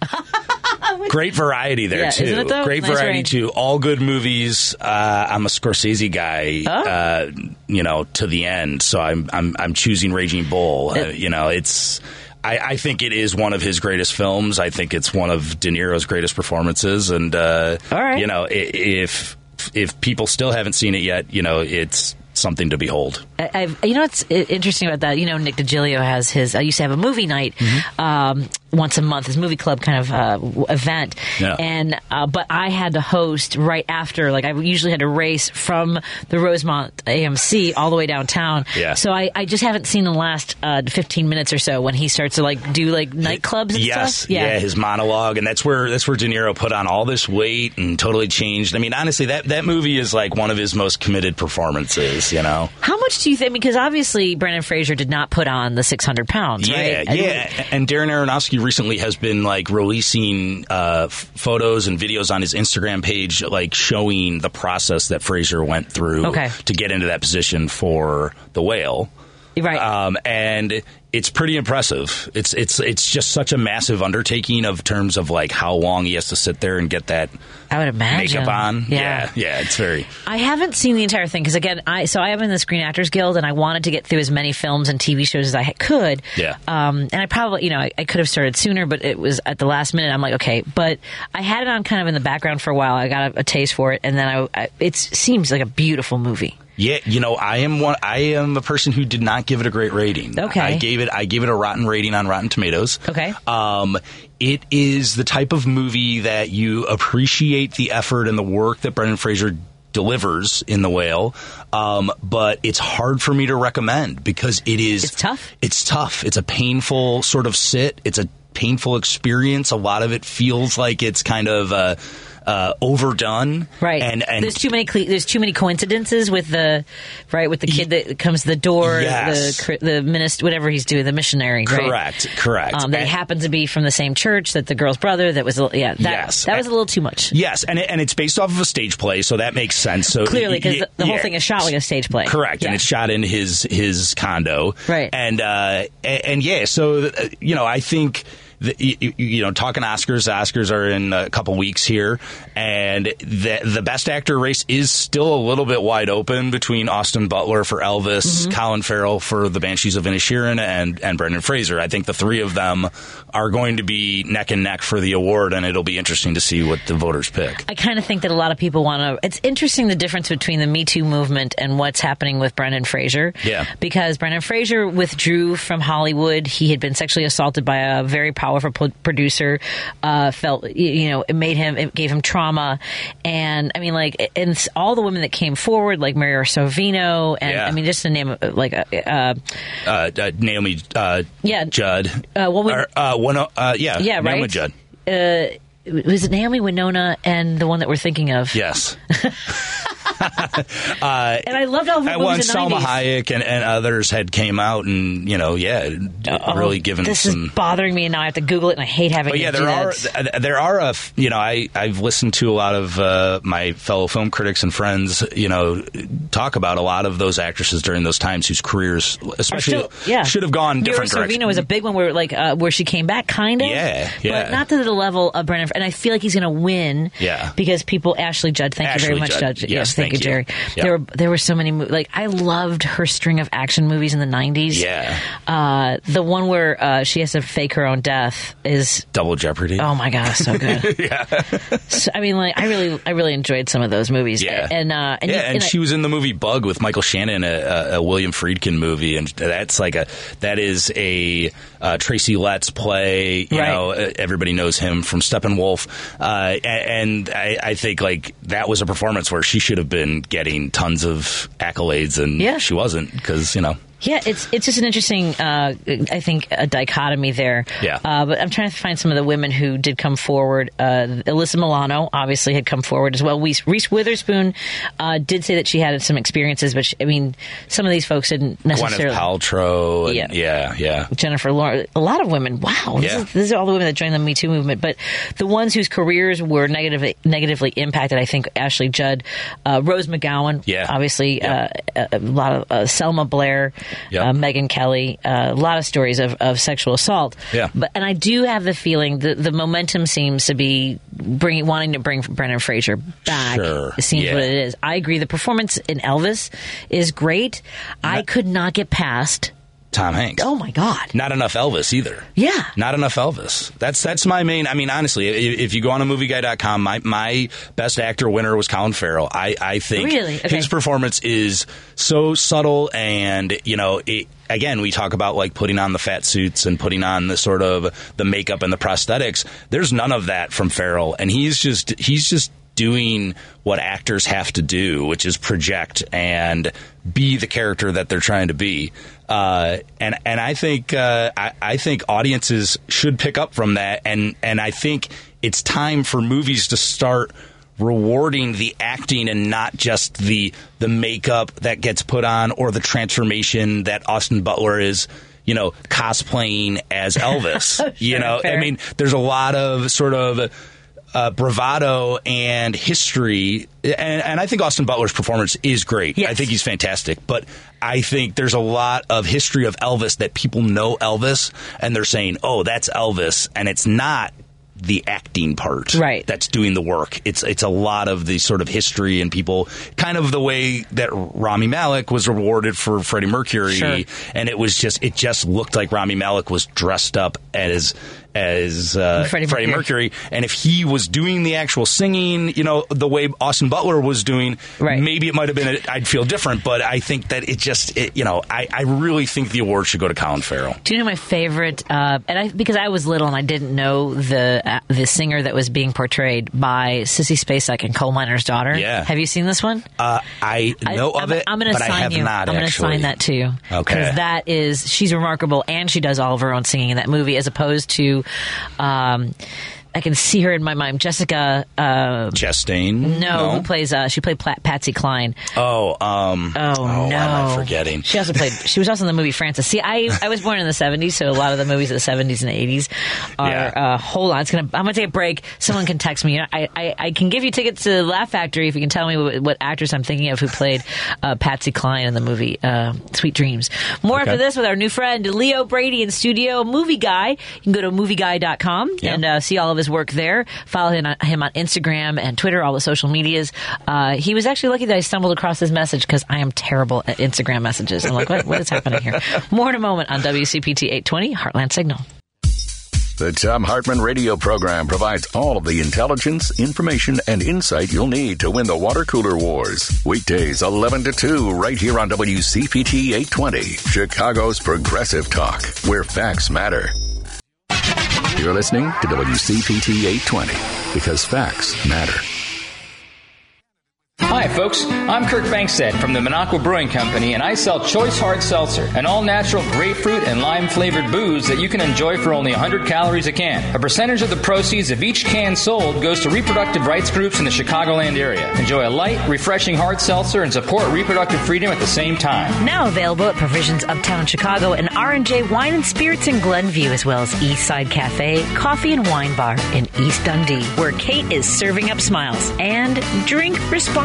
Speaker 18: Great variety there
Speaker 3: Yeah,
Speaker 18: too.
Speaker 3: isn't it, though?
Speaker 18: Great
Speaker 3: Nice
Speaker 18: variety
Speaker 3: range.
Speaker 18: too. All good movies. Uh, I'm a Scorsese guy.
Speaker 3: Oh.
Speaker 18: Uh, you know, to the end. So I'm I'm I'm choosing Raging Bull. Uh, you know, it's. I, I think it is one of his greatest films. I think it's one of De Niro's greatest performances. And uh,
Speaker 3: All right.
Speaker 18: you know, i- if people still haven't seen it yet, you know, it's something to behold.
Speaker 3: I- I've, you know what's interesting about that? You know, Nick DiGilio has his. I used to have a movie night
Speaker 18: Mm-hmm.
Speaker 3: um, once a month, his movie club kind of uh, event,
Speaker 18: Yeah.
Speaker 3: and uh, but I had to host right after. Like I usually had to race from the Rosemont AMC all the way downtown.
Speaker 18: Yeah.
Speaker 3: So I, I just haven't seen the last uh, fifteen minutes or so when he starts to like do like nightclubs and
Speaker 18: yes,
Speaker 3: stuff.
Speaker 18: yeah. his monologue, and that's where that's where De Niro put on all this weight and totally changed. I mean, honestly, that that movie is like one of his most committed performances. You know.
Speaker 3: How much do you think? Because obviously Brendan Fraser did not put on the six hundred pounds,
Speaker 18: Yeah,
Speaker 3: right?
Speaker 18: yeah. And Darren Aronofsky recently has been like releasing uh, photos and videos on his Instagram page, like showing the process that Fraser went through
Speaker 3: Okay.
Speaker 18: to get into that position for the whale.
Speaker 3: Right.
Speaker 18: Um, and it's pretty impressive. It's it's it's just such a massive undertaking of terms of like how long he has to sit there and get that
Speaker 3: I would imagine
Speaker 18: makeup on.
Speaker 3: Yeah.
Speaker 18: yeah, yeah, it's very.
Speaker 3: I haven't seen the entire thing because again, I so I am in the Screen Actors Guild and I wanted to get through as many films and TV shows as I could.
Speaker 18: Yeah.
Speaker 3: Um, and I probably, you know, I, I could have started sooner, but it was at the last minute. I'm like, okay, but I had it on kind of in the background for a while. I got a, a taste for it, and then I, I it seems like a beautiful movie.
Speaker 18: Yeah, you know, I am one. I am a person who did not give it a great rating.
Speaker 3: Okay.
Speaker 18: I gave it. I gave it a rotten rating on Rotten Tomatoes.
Speaker 3: Okay.
Speaker 18: Um, it is the type of movie that you appreciate the effort and the work that Brendan Fraser delivers in The Whale, um, but it's hard for me to recommend because it is. It's
Speaker 3: tough.
Speaker 18: It's tough. It's a painful sort of sit. It's a painful experience. A lot of it feels like it's kind of. Uh, uh, overdone,
Speaker 3: Right.
Speaker 18: And and
Speaker 3: there's too many cle- there's too many coincidences with the right with the kid that comes to the door,
Speaker 18: Yes.
Speaker 3: the the minister, whatever he's doing, the missionary. right?
Speaker 18: Correct, correct.
Speaker 3: Um, that
Speaker 18: And-
Speaker 3: happens to be from the same church that the girl's brother. That was a little- yeah. That,
Speaker 18: Yes.
Speaker 3: that was a little too much.
Speaker 18: Yes, and it, and it's based off of a stage play, so that makes sense. So
Speaker 3: Clearly, because the, the whole
Speaker 18: yeah.
Speaker 3: thing is shot like a stage play.
Speaker 18: Correct,
Speaker 3: Yeah.
Speaker 18: and it's shot in his his condo.
Speaker 3: Right.
Speaker 18: and uh, and, and yeah, so uh, you know, I think. The, you, you know, talking Oscars, Oscars are in a couple weeks here, and the the best actor race is still a little bit wide open between Austin Butler for Elvis,
Speaker 3: Mm-hmm.
Speaker 18: Colin Farrell for The Banshees of Inisherin, and and Brendan Fraser. I think the three of them are going to be neck and neck for the award, and it'll be interesting to see what the voters pick.
Speaker 3: I kind of think that a lot of people want to. It's interesting the difference between the Me Too movement and what's happening with Brendan Fraser.
Speaker 18: Yeah.
Speaker 3: Because Brendan Fraser withdrew from Hollywood. He had been sexually assaulted by a very powerful pro- producer. Uh, felt you know it made him it gave him trauma, and I mean like and all the women that came forward like Maria Sorvino and
Speaker 18: Yeah.
Speaker 3: I mean just the name uh, like uh, uh,
Speaker 18: uh, uh, Naomi uh,
Speaker 3: Yeah.
Speaker 18: Judd.
Speaker 3: Uh, well, we-
Speaker 18: Or, uh, one, uh, yeah,
Speaker 3: yeah
Speaker 18: Naomi
Speaker 3: right
Speaker 18: Judd.
Speaker 3: Uh, was it Naomi Winona and the one that we're thinking of?
Speaker 18: Yes. uh,
Speaker 3: And I loved all of her
Speaker 18: at
Speaker 3: movies
Speaker 18: one,
Speaker 3: in the
Speaker 18: Salma
Speaker 3: 90s.
Speaker 18: Hayek and, and others had came out and you know, yeah,
Speaker 3: Oh,
Speaker 18: really given
Speaker 3: this
Speaker 18: some.
Speaker 3: is bothering me, and now I have to Google it, and I hate having.
Speaker 18: But
Speaker 3: to
Speaker 18: yeah, there are
Speaker 3: that.
Speaker 18: there are a you know I I've listened to a lot of uh, my fellow film critics and friends you know talk about a lot of those actresses during those times whose careers especially
Speaker 3: still- yeah.
Speaker 18: should have gone different directions.
Speaker 3: Sorvino was a big one where like uh, where she came back, kind of.
Speaker 18: Yeah, yeah.
Speaker 3: But not to the level of Brendan. And I feel like he's going to win.
Speaker 18: Yeah.
Speaker 3: Because people, Ashley Judd, thank you very much,
Speaker 18: Judd.
Speaker 3: Judge.
Speaker 18: Yes,
Speaker 3: thank, you. Jerry.
Speaker 18: Yeah.
Speaker 3: There were there were so many mo- like I loved her string of action movies in the nineties.
Speaker 18: Yeah.
Speaker 3: Uh, the one where uh, she has to fake her own death is
Speaker 18: Double Jeopardy.
Speaker 3: Oh my god, so good.
Speaker 18: yeah.
Speaker 3: So, I mean, like I really I really enjoyed some of those movies.
Speaker 18: Yeah.
Speaker 3: And uh, and
Speaker 18: yeah,
Speaker 3: you-
Speaker 18: and
Speaker 3: I-
Speaker 18: she was in the movie Bug with Michael Shannon, a, a, William Friedkin movie, and that's like a that is a uh, Tracy Letts play. You
Speaker 3: Right.
Speaker 18: know, everybody knows him from Steppenwolf, uh, and I, I think like that was a performance where she should have been getting tons of accolades, and
Speaker 3: Yeah.
Speaker 18: she wasn't because you know.
Speaker 3: Yeah, it's it's just an interesting, uh, I think, a dichotomy there.
Speaker 18: Yeah.
Speaker 3: Uh, but I'm trying to find some of the women who did come forward. Uh, Alyssa Milano obviously had come forward as well. Reese, Reese Witherspoon uh, did say that she had some experiences, but she, I mean, some of these folks didn't
Speaker 18: Gwyneth
Speaker 3: necessarily.
Speaker 18: Paltrow, and,
Speaker 3: Yeah.
Speaker 18: yeah, yeah,
Speaker 3: Jennifer Lawrence, a lot of women. Wow, this
Speaker 18: Yeah.
Speaker 3: is, these are all the women that joined the Me Too movement. But the ones whose careers were negatively negatively impacted, I think Ashley Judd, uh, Rose McGowan,
Speaker 18: Yeah.
Speaker 3: obviously uh, a, a lot of uh, Selma Blair,
Speaker 18: Yep.
Speaker 3: uh, Megyn Kelly, uh, a lot of stories of, of sexual assault.
Speaker 18: Yeah.
Speaker 3: but and I do have the feeling that the momentum seems to be bringing wanting to bring Brendan Fraser back.
Speaker 18: Sure.
Speaker 3: It seems
Speaker 18: Yeah.
Speaker 3: what it is. I agree. The performance in Elvis is great. I could not get past.
Speaker 18: Tom Hanks.
Speaker 3: Oh my god.
Speaker 18: Not enough Elvis either.
Speaker 3: Yeah.
Speaker 18: Not enough Elvis. That's that's my main. I mean, honestly, if, if you go on a movieguy.com, my my best actor winner was Colin Farrell. I I think
Speaker 3: Really? Okay.
Speaker 18: his performance is so subtle, and you know, it, again, we talk about like putting on the fat suits and putting on the sort of the makeup and the prosthetics. There's none of that from Farrell, and he's just he's just doing what actors have to do, which is project and be the character that they're trying to be. Uh, and and I think uh, I, I think audiences should pick up from that, and and I think it's time for movies to start rewarding the acting and not just the the makeup that gets put on or the transformation that Austin Butler is you know cosplaying as Elvis you know
Speaker 3: fair.
Speaker 18: I mean there's a lot of sort of uh, bravado and history. And, and I think Austin Butler's performance is great. I think he's fantastic. But I think there's a lot of history of Elvis that people know Elvis and they're saying, oh, that's Elvis. And it's not the acting part right that's doing the work it's it's a lot of the sort of history and people kind of the way that Rami Malek was rewarded for Freddie Mercury
Speaker 3: Sure.
Speaker 18: and it was just it just looked like Rami Malek was dressed up as as uh,
Speaker 3: Freddie
Speaker 18: Freddie,
Speaker 3: Mercury.
Speaker 18: Mercury. and if he was doing the actual singing, you know, the way Austin Butler was doing, maybe it might have been. A, I'd feel different, but I think that it just, it, you know, I, I really think the award should go to Colin Farrell.
Speaker 3: Do you know my favorite? Uh, and I because I was little and I didn't know the uh, the singer that was being portrayed by Sissy Spacek and Coal Miner's Daughter.
Speaker 18: Yeah.
Speaker 3: Have you seen this one?
Speaker 18: Uh, I know
Speaker 3: I,
Speaker 18: of
Speaker 3: I'm,
Speaker 18: it,
Speaker 3: I'm going to
Speaker 18: but
Speaker 3: sign you.
Speaker 18: not.
Speaker 3: I'm going to
Speaker 18: actually.
Speaker 3: sign that too.
Speaker 18: Okay.
Speaker 3: Because that is she's remarkable and she does all of her own singing in that movie, as opposed to. Um, I can see her in my mind, Jessica. Uh,
Speaker 18: Chastain.
Speaker 3: no, who plays? Uh, she played Pla- Patsy Cline.
Speaker 18: Oh, um,
Speaker 3: Oh,
Speaker 18: why
Speaker 3: no!
Speaker 18: am forgetting?
Speaker 3: She also played. She was also in the movie Frances. See, I I was born in the seventies, so a lot of the movies of the seventies and eighties are. Uh, hold on, it's gonna. I'm gonna take a break. Someone can text me. I, I I can give you tickets to Laugh Factory if you can tell me what, what actress I'm thinking of who played uh, Patsy Cline in the movie uh, Sweet Dreams. More
Speaker 15: Okay.
Speaker 3: after this with our new friend Leo Brady in studio, movie guy. You can go to movieguy.com and uh, see all of his work there. Follow him on, him on Instagram and Twitter, all the social medias. Uh, he was actually lucky that I stumbled across his message because I am terrible at Instagram messages. I'm like, what, what is happening here? More in a moment on WCPT 820 Heartland Signal.
Speaker 4: The Thom Hartmann radio program provides all of the intelligence, information, and insight you'll need to win the water cooler wars. Weekdays 11 to 2 right here on WCPT 820, Chicago's progressive talk, where facts matter. You're listening to WCPT 820 because facts matter.
Speaker 15: Hi, folks. I'm Kirk Bangstad from the Minocqua Brewing Company, and I sell Choice Hard Seltzer, an all natural grapefruit and lime flavored booze that you can enjoy for only 100 calories a can. A percentage of the proceeds of each can sold goes to reproductive rights groups in the Chicagoland area. Enjoy a light, refreshing hard seltzer and support reproductive freedom at the same time.
Speaker 3: Now available at Provisions Uptown Chicago and R&J Wine and Spirits in Glenview, as well as East Side Cafe, Coffee and Wine Bar in East Dundee, where Kate is serving up smiles. And drink responsibly.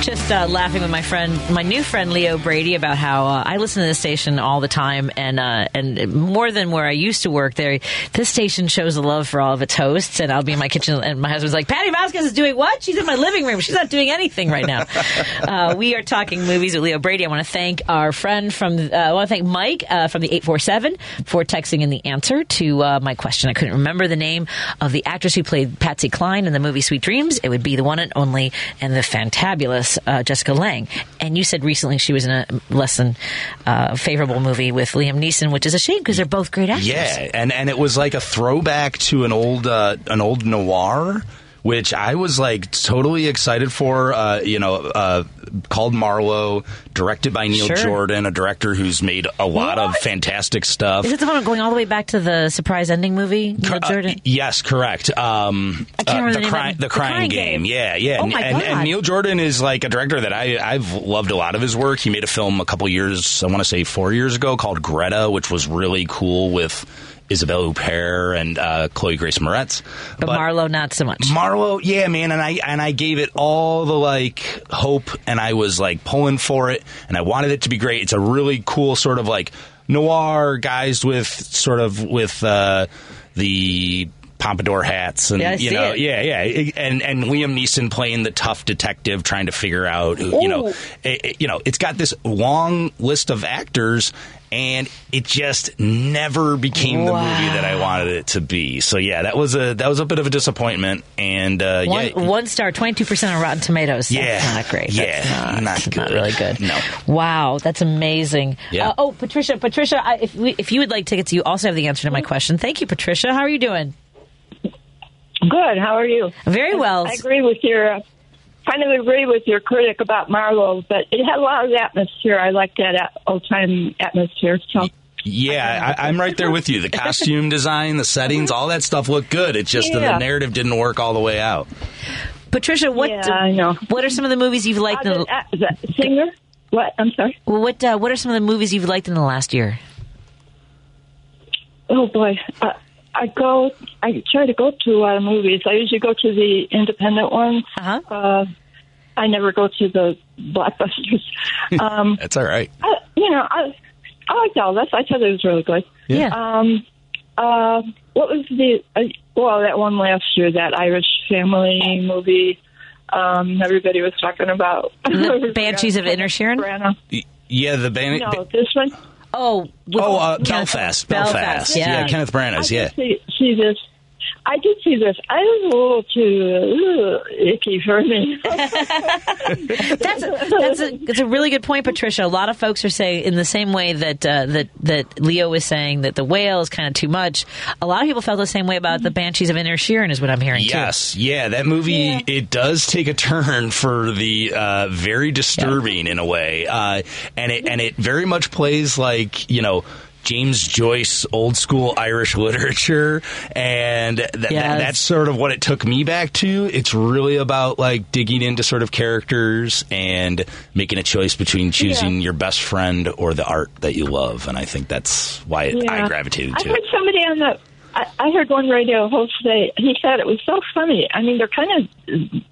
Speaker 3: Just uh, laughing with my friend, my new friend Leo Brady, about how uh, I listen to this station all the time, and uh, and more than where I used to work. There, this station shows a love for all of its hosts, and I'll be in my kitchen, and my husband's like, "Patty Vasquez is doing what? She's in my living room. She's not doing anything right now." uh, we are talking movies with Leo Brady. I want to thank our friend from. Uh, I want to thank Mike uh, from the eight four seven for texting in the answer to uh, my question. I couldn't remember the name of the actress who played Patsy Cline in the movie Sweet Dreams. It would be the one and only and the fantabulous uh, Jessica Lange. And you said recently she was in a less than uh, favorable movie with Liam Neeson, which is a shame because they're both great actors.
Speaker 18: Yeah, and and it was like a throwback to an old uh, an old noir, which I was like totally excited for. Uh, you know, uh, called Marlowe, directed by Neil
Speaker 3: Sure.
Speaker 18: Jordan, a director who's made a lot of fantastic stuff.
Speaker 3: Is it the one going all the way back to the surprise ending movie? Neil Jordan?
Speaker 18: Yes, correct. Um,
Speaker 3: I can't remember
Speaker 18: uh,
Speaker 3: the name
Speaker 18: cry, the,
Speaker 3: The
Speaker 18: crying,
Speaker 3: Crying
Speaker 18: game.
Speaker 3: Game.
Speaker 18: Yeah, yeah.
Speaker 3: Oh
Speaker 18: and,
Speaker 3: my
Speaker 18: and,
Speaker 3: God.
Speaker 18: and Neil Jordan is like a director that I I've loved a lot of his work. He made a film a couple years, I want to say four years ago, called Greta, which was really cool with. Isabelle Huppert and uh, Chloe Grace Moretz,
Speaker 3: But, Marlowe, not so much.
Speaker 18: Marlowe, yeah, man, and I and I gave it all the like hope, and I was like pulling for it, and I wanted it to be great. It's a really cool sort of like noir guys with sort of with uh, the pompadour hats and
Speaker 3: Yeah,
Speaker 18: you know
Speaker 3: it.
Speaker 18: yeah yeah and and Liam Neeson playing the tough detective trying to figure out who- you know it, it- you know it's got this long list of actors and it just never became the movie that I wanted it to be so yeah that was a that was a bit of a disappointment and uh,
Speaker 3: One,
Speaker 18: yeah
Speaker 3: one star, 22% on Rotten Tomatoes.
Speaker 18: Yeah.
Speaker 3: That's not great.
Speaker 18: Yeah,
Speaker 3: That's not,
Speaker 18: not
Speaker 3: not really good.
Speaker 18: No.
Speaker 3: Wow, that's amazing.
Speaker 18: Yeah.
Speaker 3: Uh, oh, Patricia, Patricia, I, if, we, if you would like tickets, you also have the answer to my question. Thank you, Patricia. How are you doing?
Speaker 11: Good. How are you?
Speaker 3: Very well.
Speaker 11: I agree with your, uh, kind of agree with your critic about Marlowe, but it had a lot of atmosphere. I like that old time atmosphere. So
Speaker 18: Yeah, I, I'm right there with you. The costume design, the settings, all that stuff looked good. It's just that
Speaker 11: Yeah.
Speaker 18: the narrative didn't work all the way out.
Speaker 3: Patricia, what
Speaker 11: Yeah, I know.
Speaker 3: what are some of the movies you've liked? in
Speaker 11: Uh,
Speaker 3: the-
Speaker 11: the, uh, the singer. What? I'm sorry.
Speaker 3: Well, what uh, what are some of the movies you've liked in the last year?
Speaker 11: Oh boy, uh, I go. I try to go to a lot of movies. I usually go to the independent ones.
Speaker 3: Uh-huh.
Speaker 11: Uh, I never go to the blockbusters. Um,
Speaker 18: That's all right.
Speaker 11: I, you know, I I liked Elvis. I thought it was really good.
Speaker 18: Yeah.
Speaker 11: Um. Uh. What was the? Uh, well, that one last year, that Irish family movie. Um. Everybody was talking about
Speaker 3: The Banshees of Inner
Speaker 18: Y- Yeah, the band.
Speaker 11: No, this one.
Speaker 3: Oh,
Speaker 18: oh, uh, Belfast, Belfast.
Speaker 3: yeah.
Speaker 18: yeah Kenneth Branagh's.
Speaker 11: I
Speaker 18: Yeah.
Speaker 11: see, see this. I did see this. I was a little too uh, icky for me.
Speaker 3: that's a, that's a that's a really good point, Patricia. A lot of folks are saying in the same way that uh, that that Leo was saying that the whale is kind of too much. A lot of people felt the same way about the Banshees of Inisherin, is what I'm hearing
Speaker 18: Yes, yeah, that movie it does take a turn for the uh, very disturbing in a way, uh, and it and it very much plays like you know. James Joyce, old school Irish literature, and th- th- that's sort of what it took me back to. It's really about like digging into sort of characters and making a choice between choosing your best friend or the art that you love, and I think that's why it, I
Speaker 11: Yeah.
Speaker 18: gravitated
Speaker 11: I heard
Speaker 18: it.
Speaker 11: somebody on the. I, I heard one radio host say he said it was so funny. I mean, they're kind of,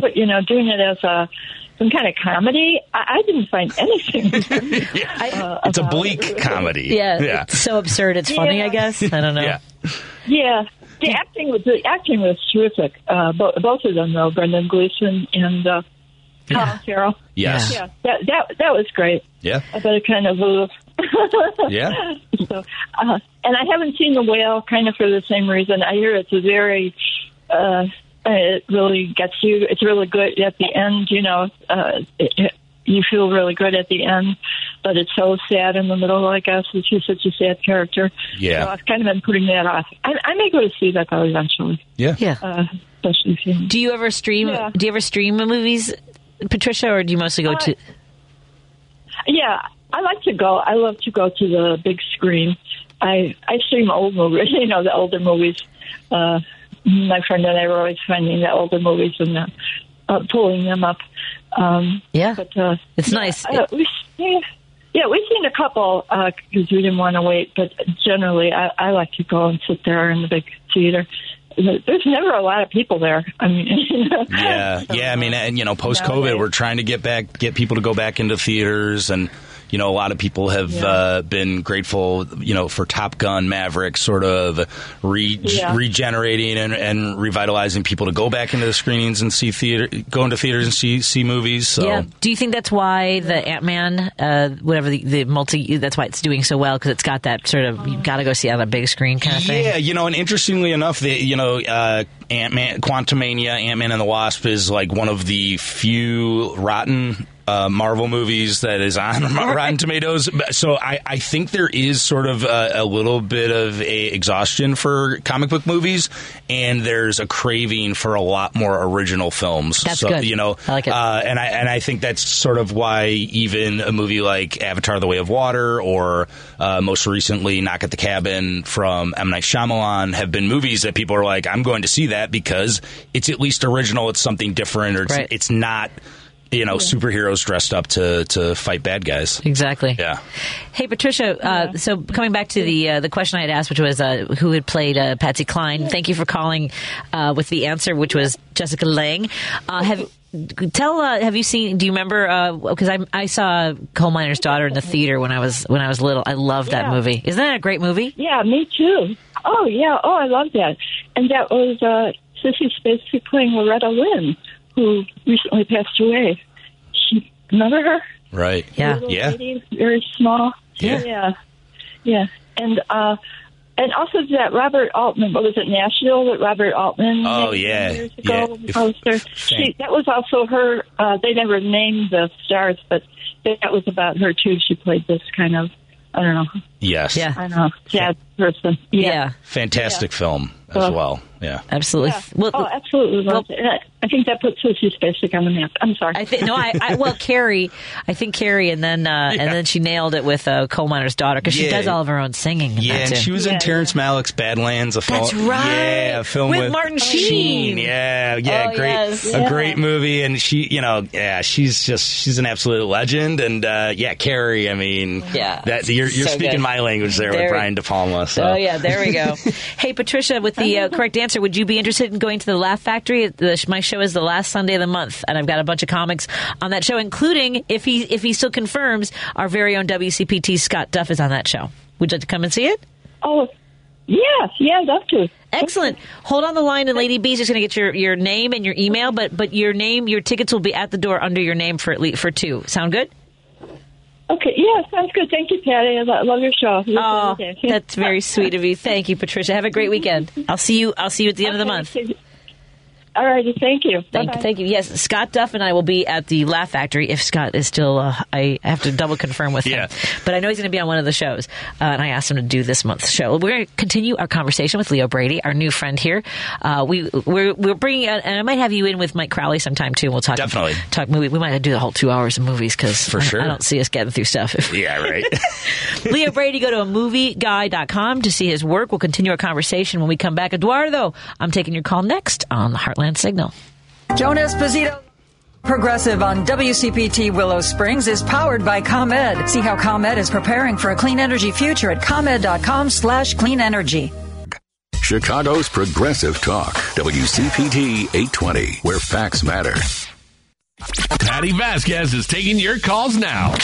Speaker 11: put you know, doing it as a some kind of comedy. I, I didn't find anything. uh,
Speaker 18: It's a bleak
Speaker 11: it.
Speaker 18: comedy.
Speaker 3: Yeah,
Speaker 18: yeah.
Speaker 3: it's so absurd. It's funny, I guess. I don't know.
Speaker 18: Yeah.
Speaker 11: Yeah, the acting was the acting was terrific. Uh, bo- both of them, though, Brendan Gleeson and uh, Colin Farrell.
Speaker 18: Yes.
Speaker 11: Yeah, that that that was great.
Speaker 18: Yeah.
Speaker 11: I bet it kind of. Uh,
Speaker 18: Yeah.
Speaker 11: So, uh, and I haven't seen the whale, kind of for the same reason. I hear it's a very. Uh, it really gets you. It's really good at the end. You know, uh, it, it, you feel really good at the end, but it's so sad in the middle. I guess it's just such a sad character.
Speaker 18: Yeah.
Speaker 11: So I've kind of been putting that off. I, I may go to see that though eventually.
Speaker 18: Yeah.
Speaker 3: Yeah.
Speaker 11: Uh, especially if you.
Speaker 3: Do you ever stream?
Speaker 11: Yeah.
Speaker 3: Do you ever stream movies, Patricia, or do you mostly go
Speaker 11: Uh,
Speaker 3: to?
Speaker 11: Yeah, I like to go. I love to go to the big screen. I I stream old movies, you know, the older movies. Uh, my friend and I were always finding the older movies and uh, uh, pulling them up. Um,
Speaker 3: yeah,
Speaker 11: but uh,
Speaker 3: it's
Speaker 11: yeah,
Speaker 3: nice.
Speaker 11: Uh, we, yeah, yeah, we've seen a couple because we didn't want to wait. But generally, I, I like to go and sit there in the big theater. There's never a lot of people there. I mean,
Speaker 18: Yeah, yeah. I mean, and you know, post COVID, we're trying to get back, get people to go back into theaters, and you know, a lot of people have uh, been grateful, you know, for Top Gun Maverick, sort of re-
Speaker 3: Yeah.
Speaker 18: regenerating and, and revitalizing people to go back into the screenings and see theater, go into theaters and see see movies. So.
Speaker 3: Yeah. Do you think that's why the Ant Man, uh, whatever the, the multi, that's why it's doing so well because it's got that sort of you got to go see it on a big screen kind of thing.
Speaker 18: Yeah, you know, and interestingly enough, the, you know, uh, Ant Man, Quantumania, Ant Man and the Wasp is like one of the few rotten. Uh, Marvel movies that is on Rotten Tomatoes, so I, I think there is sort of a, a little bit of a exhaustion for comic book movies, and there's a craving for a lot more original films.
Speaker 3: That's
Speaker 18: so,
Speaker 3: good.
Speaker 18: You know,
Speaker 3: I like it.
Speaker 18: Uh, and I and I think that's sort of why even a movie like Avatar: The Way of Water or uh, most recently Knock at the Cabin from M Night Shyamalan have been movies that people are like, I'm going to see that because it's at least original, it's something different, or it's,
Speaker 3: Right.
Speaker 18: it's not. You know, superheroes dressed up to, to fight bad guys.
Speaker 3: Exactly.
Speaker 18: Yeah.
Speaker 3: Hey, Patricia. Uh, so coming back to the uh, the question I had asked, which was uh, who had played uh, Patsy Cline. Thank you for calling uh, with the answer, which was Jessica Lange. Uh, have tell uh, have you seen? Do you remember? Because I I saw Coal Miner's Daughter in the theater when I was when I was little. I loved that
Speaker 11: Yeah.
Speaker 3: movie. Isn't that a great movie?
Speaker 11: Yeah, me too. Oh yeah. Oh, I love that. And that was uh, Sissy Spacek playing Loretta Lynn, who recently passed away. She remember her?
Speaker 18: Right.
Speaker 11: Little
Speaker 18: Yeah.
Speaker 11: lady, very small.
Speaker 18: Yeah.
Speaker 11: Yeah. Yeah. And uh, and also that Robert Altman. What was it? Nashville that Robert Altman.
Speaker 18: Oh, yeah.
Speaker 11: Years ago. the poster. She, that was also her. Uh, they never named the stars, but that was about her too. She played this kind of. I don't know
Speaker 18: Yes.
Speaker 3: Yeah.
Speaker 11: I know. Sad person. Yeah.
Speaker 18: Fantastic film as
Speaker 11: Well-
Speaker 18: well. Yeah.
Speaker 3: Absolutely.
Speaker 11: Yeah. oh, absolutely. loved it. I- I think that puts Sissy Spacek on the map. I'm sorry.
Speaker 3: I think no, I, I well Carrie, I think Carrie, and then uh, and then she nailed it with uh, coal miner's daughter because she does all of her own singing. in
Speaker 18: Yeah,
Speaker 3: that
Speaker 18: and she was in Terrence Malick's Badlands. A film,
Speaker 3: That's right.
Speaker 18: Yeah, a film
Speaker 3: With
Speaker 18: with,
Speaker 3: Martin Sheen.
Speaker 18: Yeah, yeah,
Speaker 3: Oh,
Speaker 18: great,
Speaker 3: yes.
Speaker 18: a
Speaker 3: Yeah.
Speaker 18: great movie. And she, you know, yeah, she's just she's an absolute legend. And uh, yeah, Carrie. I mean,
Speaker 3: Yeah.
Speaker 18: that you're, you're
Speaker 3: So
Speaker 18: speaking
Speaker 3: good.
Speaker 18: my language there,
Speaker 3: There-
Speaker 18: with Brian De Palma. So
Speaker 3: Oh yeah, there we go. hey Patricia, with the uh, correct answer, would you be interested in going to the Laugh Factory? The, my show is the last Sunday of the month, and I've got a bunch of comics on that show, including if he if he still confirms, our very own WCPT Scott Duff is on that show. Would you like to come and see it?
Speaker 11: Oh, yes, yeah, I'd love to.
Speaker 3: Excellent. Hold on the line, and Lady B's just going to get your, your name and your email, but but your name, your tickets will be at the door under your name for at least for two. Sound good?
Speaker 11: Okay, yeah, sounds good. Thank you, Patty. I love your show.
Speaker 3: Oh, that's very sweet of you. Thank you, Patricia. Have a great weekend. I'll see you. I'll see you at the end of the month.
Speaker 11: All righty, thank you.
Speaker 3: Thank,
Speaker 11: Bye-bye.
Speaker 3: thank you. Yes, Scott Duff and I will be at the Laugh Factory if Scott is still. Uh, I have to double confirm with him, but I know he's going to be on one of the shows, uh, and I asked him to do this month's show. We're going to continue our conversation with Leo Brady, our new friend here. Uh, we we're, we're bringing, and I might have you in with Mike Crowley sometime too. We'll talk
Speaker 18: Definitely.
Speaker 3: talk movie. We might do the whole two hours of movies because
Speaker 18: For sure.
Speaker 3: I don't see us getting through stuff.
Speaker 18: yeah, right.
Speaker 3: Leo Brady, go to a movieguy.com to see his work. We'll continue our conversation when we come back. Eduardo, I'm taking your call next on the Heartland Signal.
Speaker 6: Joan Esposito. Progressive on WCPT Willow Springs is powered by ComEd. See how ComEd is preparing for a clean energy future at ComEd.com slash clean energy.
Speaker 4: Chicago's Progressive Talk, WCPT 820, where facts matter.
Speaker 1: Patty Vasquez is taking your calls now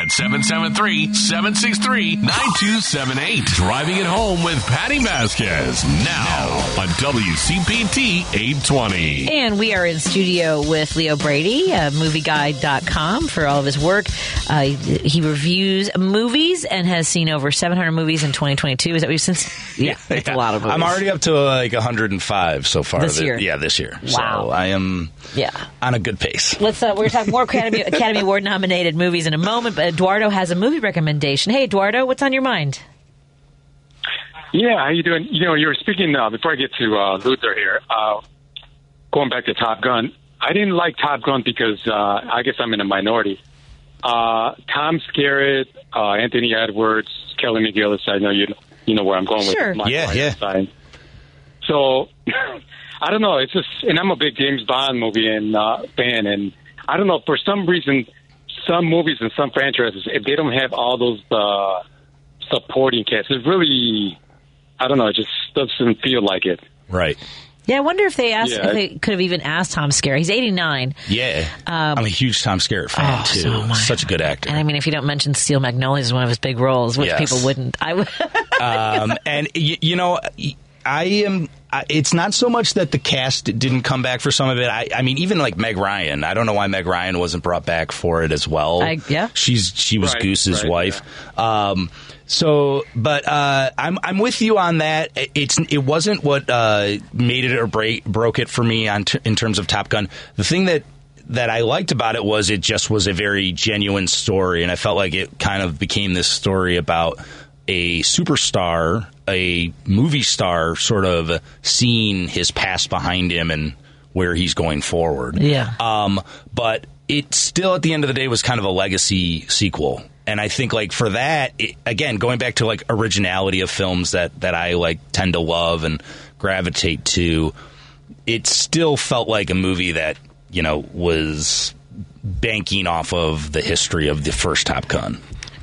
Speaker 1: at 773-763-9278. Driving it home with Patty Vasquez now on WCPT 820.
Speaker 3: And we are in studio with Leo Brady, uh, movieguy.com, for all of his work. Uh, he reviews movies and has seen over 700 movies in 2022. Is that what you've since? Yeah, that's a lot of movies.
Speaker 18: I'm already up to uh, like 105 so far.
Speaker 3: This
Speaker 18: thi-
Speaker 3: year?
Speaker 18: Yeah, this year.
Speaker 3: Wow.
Speaker 18: So I am
Speaker 3: Yeah.
Speaker 18: on a good pace.
Speaker 3: Let's. Uh, we're going to talk more Academy, Academy Award nominated movies in a moment. But Eduardo has a movie recommendation. Hey, Eduardo, what's on your mind?
Speaker 19: Yeah, how you doing? You know, you were speaking uh, before I get to uh, Luther here. Uh, going back to Top Gun, I didn't like Top Gun because uh, I guess I'm in a minority. Uh, Tom Skerritt, uh, Anthony Edwards, Kelly McGillis. I know you you know where I'm going
Speaker 18: Sure.
Speaker 19: with my
Speaker 18: Yeah, yeah.
Speaker 19: Side. So I don't know. It's just, and I'm a big James Bond movie and uh, fan, and I don't know for some reason, some movies and some franchises, if they don't have all those uh, supporting cast, it really, I don't know, it just doesn't feel like it.
Speaker 18: Right.
Speaker 3: Yeah, I wonder if they asked
Speaker 19: Yeah.
Speaker 3: if they could have even asked Tom Skerritt. He's 89.
Speaker 18: Yeah.
Speaker 3: Um,
Speaker 18: I'm a huge Tom Skerritt fan
Speaker 3: Oh,
Speaker 18: too.
Speaker 3: so.
Speaker 18: Such a good actor.
Speaker 3: And I mean, if you don't mention Steel Magnolias as one of his big roles, which
Speaker 18: Yes.
Speaker 3: people wouldn't, I would.
Speaker 18: um, and y- you know, I am. It's not so much that the cast didn't come back for some of it. I, I mean, even like Meg Ryan. I don't know why Meg Ryan wasn't brought back for it as well.
Speaker 3: I- yeah.
Speaker 18: she's she was
Speaker 19: Right,
Speaker 18: Goose's
Speaker 19: right,
Speaker 18: wife. Um, so, but uh, I'm I'm with you on that. It- It's it wasn't what uh, made it or break broke it for me on t- in terms of Top Gun. The thing that that I liked about it was it just was a very genuine story, and I felt like it kind of became this story about a superstar, a movie star, sort of seeing his past behind him and where he's going forward.
Speaker 3: Yeah.
Speaker 18: Um, but it still, at the end of the day, was kind of a legacy sequel. And I think, like for that, it, again, going back to like originality of films that that I like tend to love and gravitate to, it still felt like a movie that you know was banking off of the history of the first Top Gun.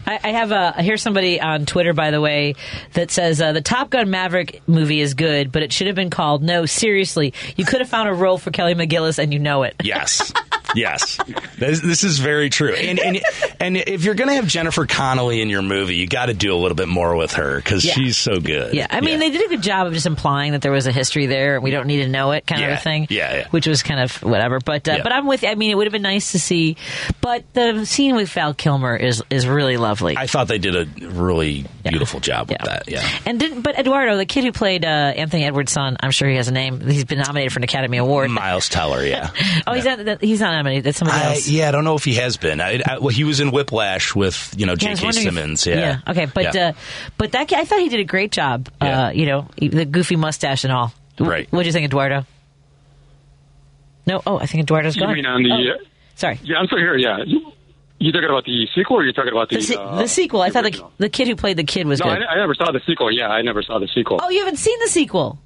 Speaker 3: I, I have a here's somebody on Twitter, by the way, that says uh, the Top Gun Maverick movie is good, but it should have been called No. Seriously, you could have found a role for Kelly McGillis, and you know it.
Speaker 18: Yes. yes. This, this is very true. And, and and if you're going to have Jennifer Connelly in your movie, you got to do a little bit more with her because
Speaker 3: Yeah.
Speaker 18: she's so good.
Speaker 3: Yeah, I mean, they did a good job of just implying that there was a history there, and we don't need to know it, kind of
Speaker 18: Yeah.
Speaker 3: a thing.
Speaker 18: Yeah, yeah.
Speaker 3: Which was kind of whatever. But uh,
Speaker 18: Yeah.
Speaker 3: but I'm with. I mean, it would have been nice to see. But the scene with Val Kilmer is is really lovely.
Speaker 18: I thought they did a really beautiful job with that. Yeah.
Speaker 3: and didn't but Eduardo, the kid who played uh, Anthony Edwards' son, I'm sure he has a name. He's been nominated for an Academy Award.
Speaker 18: Miles Teller, yeah.
Speaker 3: Oh, he's on. He's on Calamity. That's somebody
Speaker 18: I, yeah, I don't know if he has been. I, I, well, he was in Whiplash with you know
Speaker 3: Yeah,
Speaker 18: J.K.
Speaker 3: wondering if-
Speaker 18: Simmons. yeah.
Speaker 3: Okay, but
Speaker 18: Yeah.
Speaker 3: uh, but that I thought he did a great job. Uh, you know, the goofy mustache and all.
Speaker 18: Right.
Speaker 3: What do you think, Eduardo? No. Oh, I think Eduardo's
Speaker 19: You
Speaker 3: gone.
Speaker 19: mean on the?
Speaker 3: Oh,
Speaker 19: uh,
Speaker 3: sorry.
Speaker 19: Yeah, I'm still here. Yeah, you, you talking about the sequel, or you talking about the
Speaker 3: The, se-
Speaker 19: uh,
Speaker 3: the sequel. I thought the, the kid who played the kid was
Speaker 19: No,
Speaker 3: good.
Speaker 19: I, I never saw the sequel. Yeah, I never saw the sequel.
Speaker 3: oh, you haven't seen the sequel?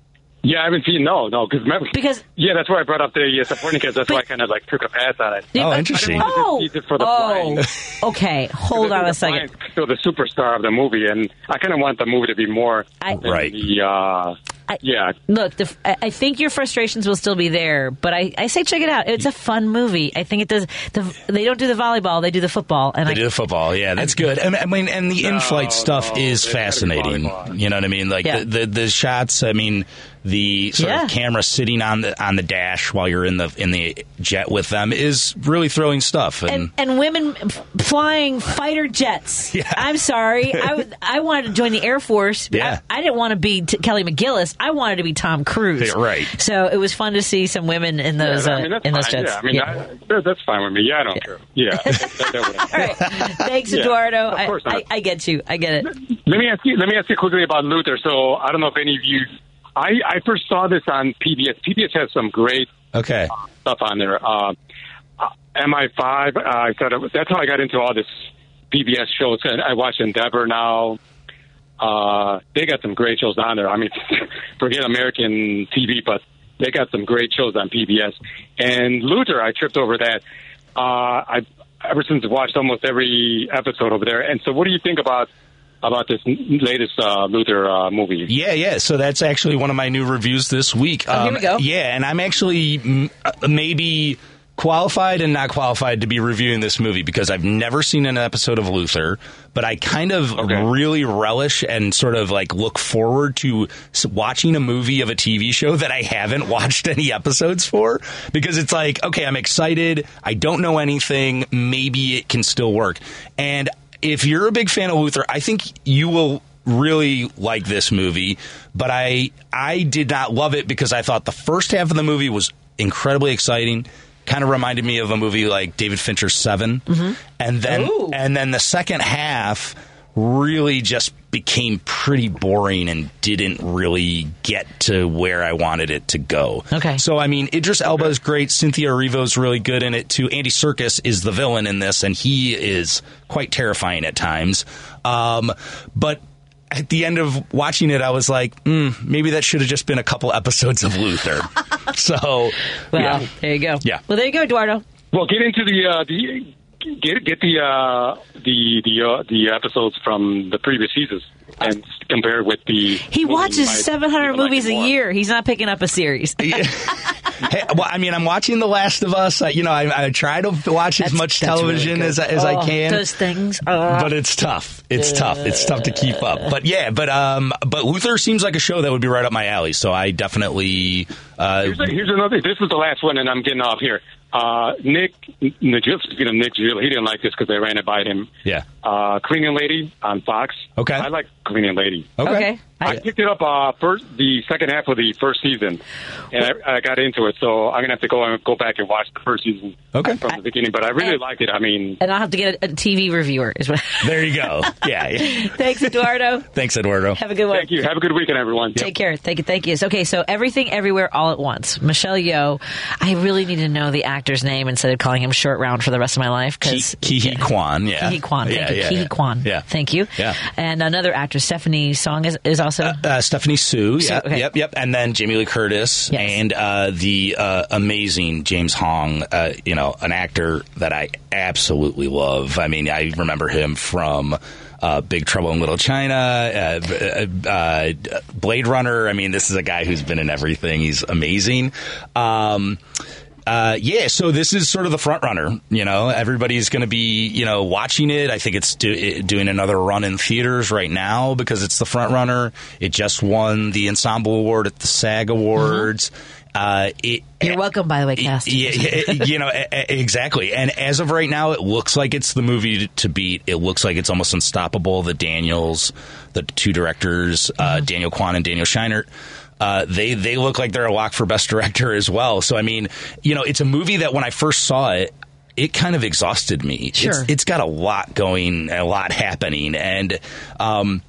Speaker 19: Yeah, I haven't seen. No, no, because
Speaker 3: because
Speaker 19: yeah, that's why I brought up the uh, Copernicus. That's why I kind of like took a pass on it.
Speaker 3: Oh,
Speaker 18: interesting.
Speaker 19: I didn't
Speaker 3: Oh,
Speaker 19: just use it for the
Speaker 3: oh, okay. Hold on a second.
Speaker 19: So the superstar of the movie, and I kind of want the movie to be more
Speaker 3: I-
Speaker 19: than
Speaker 18: Right.
Speaker 19: The, uh, yeah,
Speaker 3: Look, the, I I think your frustrations will still be there, but I, I say check it out. It's a fun movie. I think it does. The, they don't do the volleyball; they do the football. And
Speaker 18: They
Speaker 3: I,
Speaker 18: do the football, yeah, that's good. I mean- I mean, and the in-flight stuff is fascinating. You know what I mean? Like
Speaker 3: Yeah.
Speaker 18: the, the the shots. I mean, the sort
Speaker 3: Yeah.
Speaker 18: of camera sitting on the on the dash while you're in the in the jet with them is really thrilling stuff. And,
Speaker 3: and, and women f- flying fighter jets. I'm sorry. I, I wanted to join the Air Force.
Speaker 18: Yeah.
Speaker 3: I, I didn't want to be t- Kelly McGillis. I wanted to be Tom Cruise.
Speaker 18: Yeah, right.
Speaker 3: So it was fun to see some women in those
Speaker 19: yeah,
Speaker 3: uh,
Speaker 19: I mean, that's
Speaker 3: in those
Speaker 19: fine.
Speaker 3: jets.
Speaker 19: Yeah, I mean, I, that's fine with me. Yeah, I don't care. Yeah. that- that-
Speaker 3: All right. Thanks,
Speaker 19: Yeah,
Speaker 3: Eduardo.
Speaker 19: of course
Speaker 3: I,
Speaker 19: not.
Speaker 3: I, I get you. I get it.
Speaker 19: Let me ask you. Let me ask you quickly about Luther. So I don't know if any of you. I I first saw this on PBS. PBS has some great
Speaker 18: okay,
Speaker 19: stuff on there. Uh, uh, MI5. Uh, I thought it was, that's how I got into all this PBS shows. And I watch Endeavour now. Uh, they got some great shows on there. I mean, forget American TV, but they got some great shows on PBS. And Luther, I tripped over that. Uh, I ever since I've watched almost every episode over there. And so, what do you think about about this latest uh, Luther uh, movie?
Speaker 18: Yeah, yeah. So that's actually one of my new reviews this week. Um,
Speaker 19: Oh, here we go.
Speaker 18: Yeah, and I'm actually mm, uh, maybe qualified and not qualified to be reviewing this movie because I've never seen an episode of Luther, but I kind of really relish and sort of like look forward to watching a movie of a TV show that I haven't watched any episodes for because it's like, okay, I'm excited. I don't know anything. Maybe it can still work. And if you're a big fan of Luther, I think you will really like this movie, but I I did not love it because I thought the first half of the movie was incredibly exciting. Kind of reminded me of a movie like David Fincher's 7 mm-hmm. and then and then the second half really just became pretty boring and didn't really get to where I wanted it to go.
Speaker 3: Okay.
Speaker 18: So I mean, Idris Elba is great. Cynthia Erivo's really good in it too. Andy Serkis is the villain in this, and he is quite terrifying at times. Um, but at the end of watching it, I was like, mm, maybe that should have just been a couple episodes of Luther. so,
Speaker 3: Well,
Speaker 18: yeah.
Speaker 3: there you go.
Speaker 18: Yeah.
Speaker 3: Well, there you go, Eduardo.
Speaker 19: Well, get into the uh, the get get the uh, the the uh, the episodes from the previous seasons and compare it with the.
Speaker 3: He watches 700 movies a year. He's not picking up a series.
Speaker 18: Hey, well, I mean, I'm watching The Last of Us. I, you know, I, I try to watch as much
Speaker 3: that's really
Speaker 18: television as, as I
Speaker 3: Oh,
Speaker 18: can.
Speaker 3: Those things. Uh,
Speaker 18: but it's tough. It's tough. It's tough to keep up. But yeah, but um, but Luther seems like a show that would be right up my alley. So I definitely. Uh,
Speaker 19: Here's, here's another. This is the last one, and I'm getting off here. Uh, Nick Najil, speaking of Nick Najil, he didn't like this because they ran it by him.
Speaker 18: Yeah.
Speaker 19: Uh, Cleaning Lady on Fox.
Speaker 18: Okay.
Speaker 19: I like Cleaning Lady.
Speaker 18: Okay. Okay.
Speaker 19: I picked it up uh, first the second half of the first season, and I, I got into it. So I'm gonna have to go and go back and watch the first season
Speaker 18: okay.
Speaker 19: from the beginning. But I really like it. I mean,
Speaker 3: and I'll have to get a, a TV reviewer. Is what.
Speaker 18: There you go. Yeah. yeah.
Speaker 3: Thanks, Eduardo.
Speaker 18: Thanks, Eduardo.
Speaker 3: Have a good one.
Speaker 19: Thank you. Have a good weekend, everyone.
Speaker 3: Take care. Thank you. Thank you. Okay, so everything, everywhere, all at once. Michelle Yeoh. I really need to know the actor's name instead of calling him Short Round for the rest of my life. Because
Speaker 18: Ke Huy Quan. Yeah.
Speaker 3: Ke Huy Quan. Thank
Speaker 18: Yeah,
Speaker 3: you.
Speaker 18: yeah,
Speaker 3: Ki
Speaker 18: yeah.
Speaker 3: Kwan.
Speaker 18: Yeah.
Speaker 3: Thank you.
Speaker 18: Yeah.
Speaker 3: And another actress, Stephanie Song, is, is also.
Speaker 18: Uh, Stephanie Hsu,
Speaker 3: Sue,
Speaker 18: yep,
Speaker 3: okay.
Speaker 18: yep, yep, and then Jamie Lee Curtis and uh, the uh, amazing James Hong. Uh, you know, an actor that I absolutely love. I mean, I remember him from. Uh, Big Trouble in Little China, uh, uh, uh, Blade Runner. I mean, this is a guy who's been in everything. He's amazing. Um, uh, yeah, so this is sort of the front runner. You know, everybody's going to be you know watching it. I think it's do, it, doing another run in theaters right now because it's the front runner. It just won the ensemble award at the SAG Awards. Uh, it,
Speaker 3: You're welcome, by the way, cast.
Speaker 18: yeah, you know exactly. And as of right now, it looks like it's the movie to, to beat. It looks like it's almost unstoppable. The Daniels, the two directors, uh, Daniel Kwan and Daniel Scheinert. Uh, they they look like they're a lock for best director as well. So I mean, you know, it's a movie that when I first saw it, it kind of exhausted me.
Speaker 3: Sure.
Speaker 18: It's, it's got a lot going, a lot happening, and um,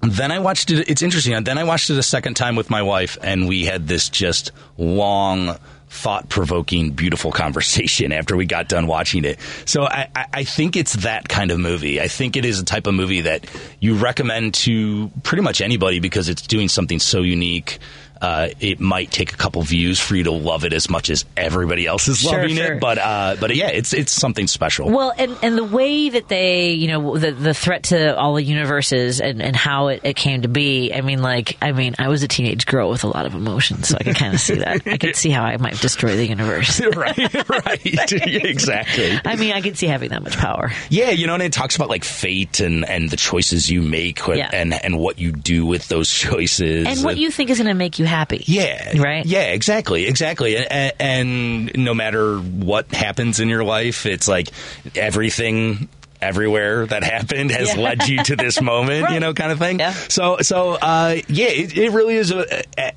Speaker 18: then I watched it. It's interesting. Then I watched it a second time with my wife, and we had this just long. Thought provoking, beautiful conversation after we got done watching it. So I, I, think it's that kind of movie. I think it is a type of movie that you recommend to pretty much anybody because it's doing something so unique. Uh, it might take a couple views for you to love it as much as everybody else is
Speaker 3: Sure,
Speaker 18: loving
Speaker 3: sure.
Speaker 18: it, but uh, but yeah, it's it's something special.
Speaker 3: Well, and, and the way that they, you know, the the threat to all the universes and, and how it, it came to be. I mean, like, I mean, I was a teenage girl with a lot of emotions, so I could kind of see that. I could see how I might destroy the universe.
Speaker 18: right, right, exactly.
Speaker 3: I mean, I could see having that much power.
Speaker 18: Yeah, you know, and it talks about like fate and, and the choices you make
Speaker 3: Yeah.
Speaker 18: and and what you do with those choices.
Speaker 3: And what you think is going to make you happy.
Speaker 18: Yeah.
Speaker 3: Right?
Speaker 18: Yeah, exactly. Exactly. And, and no matter what happens in your life, it's like everything everywhere that happened has
Speaker 3: Yeah.
Speaker 18: led you to this moment, you know, kind of thing. So, so, uh, yeah, it, it really is a,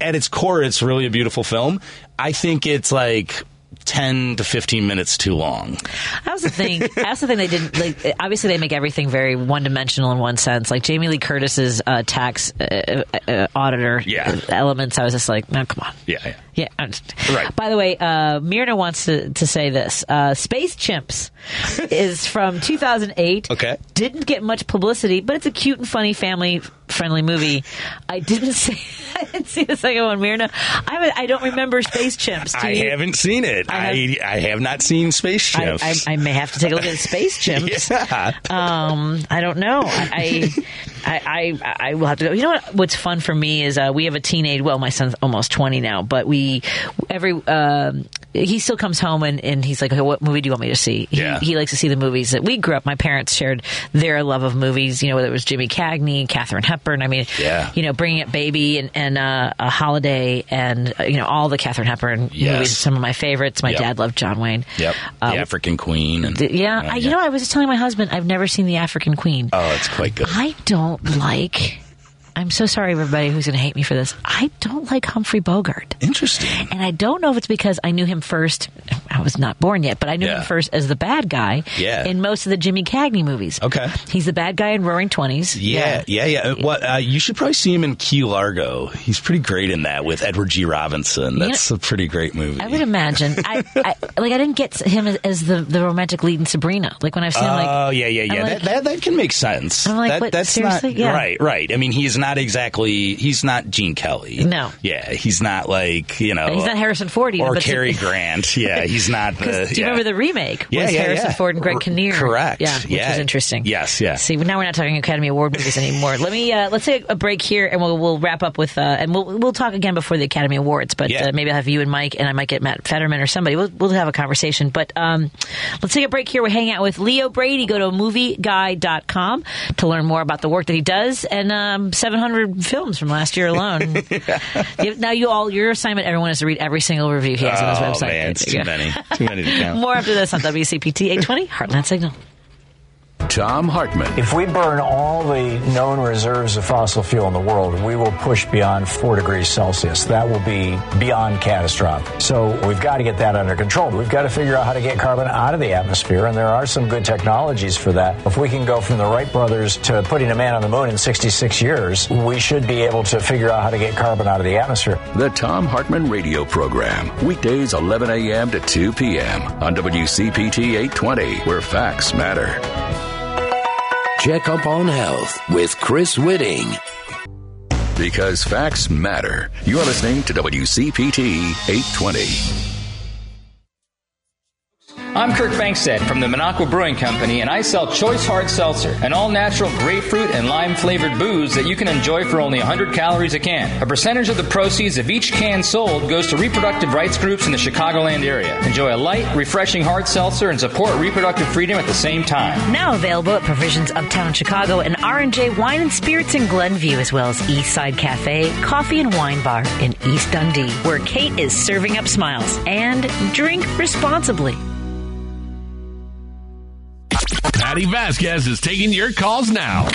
Speaker 18: at its core, it's really a beautiful film. I think it's like 10 to 15 minutes too long.
Speaker 3: That's the thing. That's the thing they didn't. Like, obviously, they make everything very one dimensional in one sense. Like Jamie Lee Curtis's uh, tax uh, uh, auditor
Speaker 18: Yeah.
Speaker 3: elements. I was just like, no, come on.
Speaker 18: Yeah, yeah.
Speaker 3: Yeah. Just-
Speaker 18: Right.
Speaker 3: By the way, uh, Myrna wants to, to say this. Uh, Space Chimps is from 2008.
Speaker 18: Okay.
Speaker 3: Didn't get much publicity, but it's a cute and funny family friendly movie. I didn't see. I didn't see the second one, Myrna. I I don't remember Space Chimps. Do
Speaker 18: I
Speaker 3: you?
Speaker 18: haven't seen it. I, I have not seen Space
Speaker 3: I,
Speaker 18: Chimps.
Speaker 3: I, I may have to take a look at Space Chimps.
Speaker 18: Yeah.
Speaker 3: Um, I don't know. I, I, I, I will have to go. You know what? What's fun for me is uh, we have a teenage. Well, my son's almost twenty now, but we every um, he still comes home and, and he's like, okay, "What movie do you want me to see?" He,
Speaker 18: Yeah.
Speaker 3: he likes to see the movies that we grew up. My parents shared their love of movies. You know, whether it was Jimmy Cagney, Katharine Hepburn. I mean,
Speaker 18: Yeah.
Speaker 3: you know, bringing up Baby and and uh, a Holiday and uh, you know all the Katharine Hepburn
Speaker 18: Yes.
Speaker 3: movies. Some of my favorites. My
Speaker 18: Yep.
Speaker 3: dad loved John Wayne.
Speaker 18: Yep.
Speaker 3: Uh,
Speaker 18: the African Queen. And,
Speaker 3: D- Yeah, I, you know, I was just telling my husband I've never seen the African Queen.
Speaker 18: Oh, it's quite good.
Speaker 3: I don't like. I'm so sorry, everybody who's going to hate me for this. I don't like Humphrey Bogart.
Speaker 18: Interesting.
Speaker 3: And I don't know if it's because I knew him first. I was not born yet, but I knew
Speaker 18: Yeah.
Speaker 3: him first as the bad guy
Speaker 18: Yeah.
Speaker 3: in most of the Jimmy Cagney movies.
Speaker 18: Okay.
Speaker 3: He's the bad guy in Roaring Twenties.
Speaker 18: Yeah, yeah, yeah. What uh, you should probably see him in Key Largo. He's pretty great in that with Edward G. Robinson.
Speaker 3: You
Speaker 18: That's a pretty great movie.
Speaker 3: I would imagine. I, I like. I didn't get him as, as the the romantic lead in Sabrina. Like when I've seen him, like
Speaker 18: Oh yeah, yeah, yeah.
Speaker 3: like-
Speaker 18: that, that that can make sense.
Speaker 3: I'm like,
Speaker 18: that,
Speaker 3: what,
Speaker 18: that's
Speaker 3: seriously?
Speaker 18: not
Speaker 3: Yeah.
Speaker 18: right, right. I mean, he's not exactly. He's not Gene Kelly.
Speaker 3: No.
Speaker 18: Yeah, he's not like you know.
Speaker 3: he's not Harrison Ford either.
Speaker 18: or Cary Grant. Yeah, he's not. The,
Speaker 3: do you
Speaker 18: yeah.
Speaker 3: remember the remake?
Speaker 18: Yeah,
Speaker 3: was
Speaker 18: yeah,
Speaker 3: Harrison. Ford and Greg Kinnear.
Speaker 18: correct.
Speaker 3: Yeah, which
Speaker 18: Yeah.
Speaker 3: was interesting.
Speaker 18: Yes, yeah.
Speaker 3: See, now we're not talking Academy Award movies anymore. Let me uh, let's take a break here, and we'll we'll wrap up with uh, and we'll we'll talk again before the Academy Awards. But uh, maybe I'll have you and Mike, and I might get Matt Fetterman or somebody. We'll we'll have a conversation. But um, let's take a break here. We're hanging out with Leo Brady. Go to movieguy.com to learn more about the work that he does and um, 700 films from last year alone. You- now you all your assignment, everyone, is to read every single review he has on his
Speaker 18: oh
Speaker 3: website.
Speaker 18: man, it's too many. Too many to count.
Speaker 3: More after this on WCPT 820 Heartland Signal.
Speaker 4: Thom Hartmann.
Speaker 20: If we burn all the known reserves of fossil fuel in the world, we will push beyond 4 degrees Celsius. That will be beyond catastrophic. So we've got to get that under control. We've got to figure out how to get carbon out of the atmosphere, and there are some good technologies for that. If we can go from the Wright brothers to putting a man on the moon in 66 years, we should be able to figure out how to get carbon out of the atmosphere.
Speaker 4: The Thom Hartmann Radio Program. Weekdays 11 a.m. to 2 p.m. on WCPT 820, where facts matter.
Speaker 21: Check up on health with Chris Whitting.
Speaker 4: Because facts matter. You're listening to WCPT 820.
Speaker 15: I'm Kirk Bangstad from the Minocqua Brewing Company, and I sell Choice Hard Seltzer, an all natural grapefruit and lime flavored booze that you can enjoy for only 100 calories a can. A percentage of the proceeds of each can sold goes to reproductive rights groups in the Chicagoland area. Enjoy a light, refreshing hard seltzer and support reproductive freedom at the same time.
Speaker 3: Now available at Provisions Uptown Chicago and R&J Wine and Spirits in Glenview, as well as Eastside Cafe, Coffee and Wine Bar in East Dundee, where Kate is serving up smiles. And drink responsibly.
Speaker 1: Patty Vasquez is taking your calls now.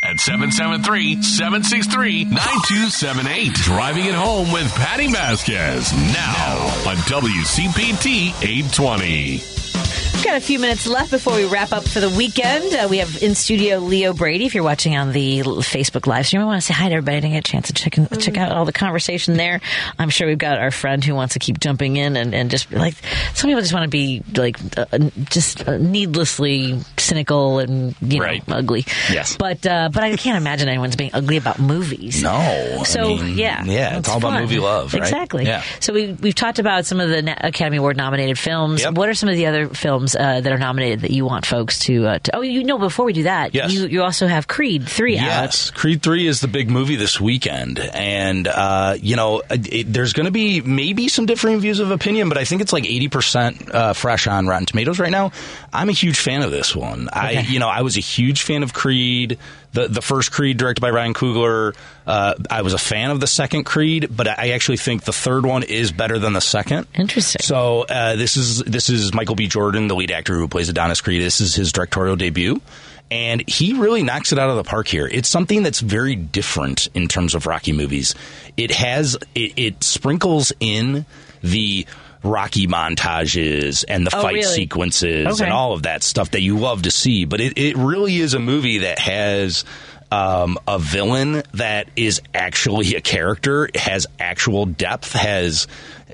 Speaker 1: at 773-763-9278. Driving it home with Patty Vasquez now on WCPT 820.
Speaker 3: We've got a few minutes left before we wrap up for the weekend. Uh, we have in studio Leo Brady. If you're watching on the Facebook live stream, I want to say hi to everybody. I didn't get a chance to check, in, check out all the conversation there. I'm sure we've got our friend who wants to keep jumping in and, and just like some people just want to be like uh, just uh, needlessly cynical and you know
Speaker 18: Right.
Speaker 3: ugly.
Speaker 18: Yes.
Speaker 3: but uh, but I can't imagine anyone's being ugly about movies.
Speaker 18: No. I
Speaker 3: So
Speaker 18: mean,
Speaker 3: yeah,
Speaker 18: yeah, it's all about movie love, right?
Speaker 3: Exactly.
Speaker 18: Yeah.
Speaker 3: So we we've talked about some of the Academy Award nominated films. What are some of the other films uh, that are nominated that you want folks to, uh, to? Oh, you know, before we do that,
Speaker 18: Yes.
Speaker 3: you you also have Creed three out.
Speaker 18: Yes, Creed Three is the big movie this weekend, and uh, you know it, there's going to be maybe some differing views of opinion, but I think it's like eighty percent uh, fresh on Rotten Tomatoes right now. I'm a huge fan of this one. I you know I was a huge fan of Creed. The, the first Creed, directed by Ryan Coogler, uh, I was a fan of the second Creed, but I actually think the third one is better than the second.
Speaker 3: Interesting.
Speaker 18: So uh, this is this is Michael B. Jordan, the lead actor who plays Adonis Creed. This is his directorial debut. And he really knocks it out of the park here. It's something that's very different in terms of Rocky movies. It has it, it sprinkles in the Rocky montages and the
Speaker 22: Oh,
Speaker 18: fight
Speaker 22: really?
Speaker 18: sequences
Speaker 22: Okay.
Speaker 18: and all of that stuff that you love to see. But it, it really is a movie that has um, a villain that is actually a character, has actual depth, has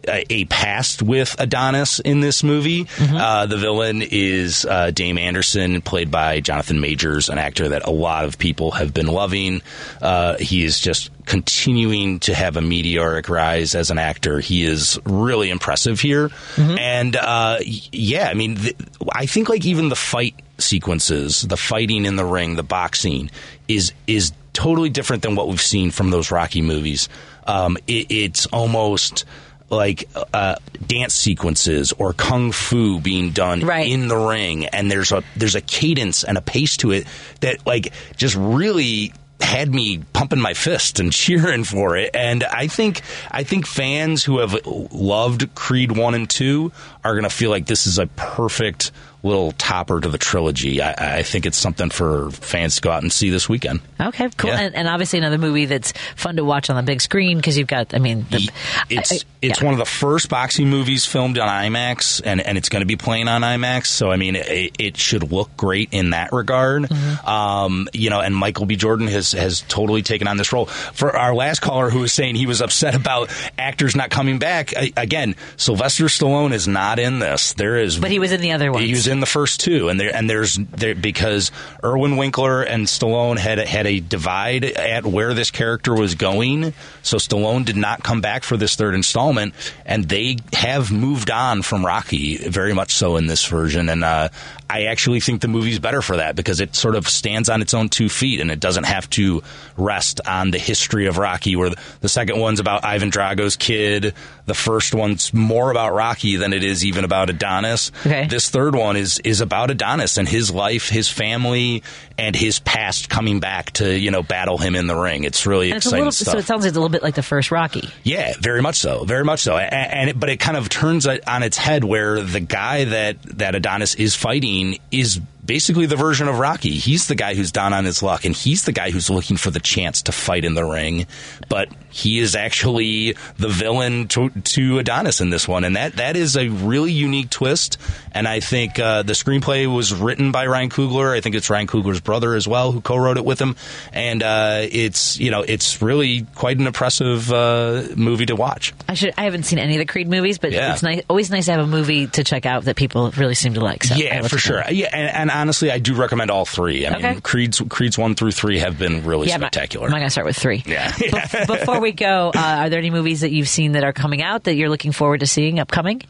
Speaker 18: a, a past with Adonis in this movie. Uh, the villain is uh, Dame Anderson, played by Jonathan Majors, an actor that a lot of people have been loving. Uh, he is just continuing to have a meteoric rise as an actor. He is really impressive here. And uh, yeah, I mean, th- I think like even the fight sequences, the fighting in the ring, the boxing is is totally different than what we've seen from those Rocky movies. Um, it, it's almost like uh, dance sequences or kung fu being done in the ring, and there's a there's a cadence and a pace to it that like just really had me pumping my fist and cheering for it. And I think I think fans who have loved Creed one and two are going to feel like this is a perfect little topper to the trilogy. I, I think it's something for fans to go out and see this weekend.
Speaker 3: Okay, cool.
Speaker 18: Yeah.
Speaker 3: And, and obviously another movie that's fun to watch on the big screen because you've got, I mean, the,
Speaker 18: It's
Speaker 3: I-
Speaker 18: it's one of the first boxing movies filmed on IMAX, and, and it's going to be playing on IMAX. So I mean, it, it should look great in that regard.
Speaker 3: Mm-hmm.
Speaker 18: Um, you know, and Michael B. Jordan has has totally taken on this role. For our last caller who was saying he was upset about actors not coming back, I, again, Sylvester Stallone is not in this. There is,
Speaker 3: but he was in the other ones.
Speaker 18: he was in the first two, and there and there's there because Irwin Winkler and Stallone had had a divide at where this character was going. So Stallone did not come back for this third installment, and they have moved on from Rocky very much so in this version. And uh, I actually think the movie's better for that because it sort of stands on its own two feet, and it doesn't have to rest on the history of Rocky. Where the, second one's about Ivan Drago's kid, the first one's more about Rocky than it is even about Adonis.
Speaker 3: Okay.
Speaker 18: This third one is is about Adonis and his life, his family, and his past coming back to you know battle him in the ring. It's really
Speaker 3: and it's
Speaker 18: exciting
Speaker 3: little, so it sounds like a little bit like the first Rocky.
Speaker 18: Yeah, very much so, very much so. And, and it, but it kind of turns it on its head where the guy that that Adonis is fighting is basically the version of Rocky. He's the guy who's down on his luck, and he's the guy who's looking for the chance to fight in the ring. But he is actually the villain to, to Adonis in this one, and that that is a really unique twist. And I think uh, the screenplay was written by Ryan Coogler. I think it's Ryan Coogler's brother as well who co-wrote it with him, and uh, it's you know it's really quite an impressive uh, movie to watch.
Speaker 3: I should. I haven't seen any of the Creed movies, but
Speaker 18: Yeah.
Speaker 3: it's nice. Always nice to have a movie to check out that people really seem to like. So
Speaker 18: yeah, for sure. Yeah, and, and honestly, I do recommend all three. I
Speaker 3: Okay.
Speaker 18: mean, Creed's Creed's one through three have been really
Speaker 3: Yeah,
Speaker 18: spectacular.
Speaker 3: I'm not going to start with three.
Speaker 18: Yeah.
Speaker 3: Bef- Before we go, uh, are there any movies that you've seen that are coming out that you're looking forward to seeing upcoming?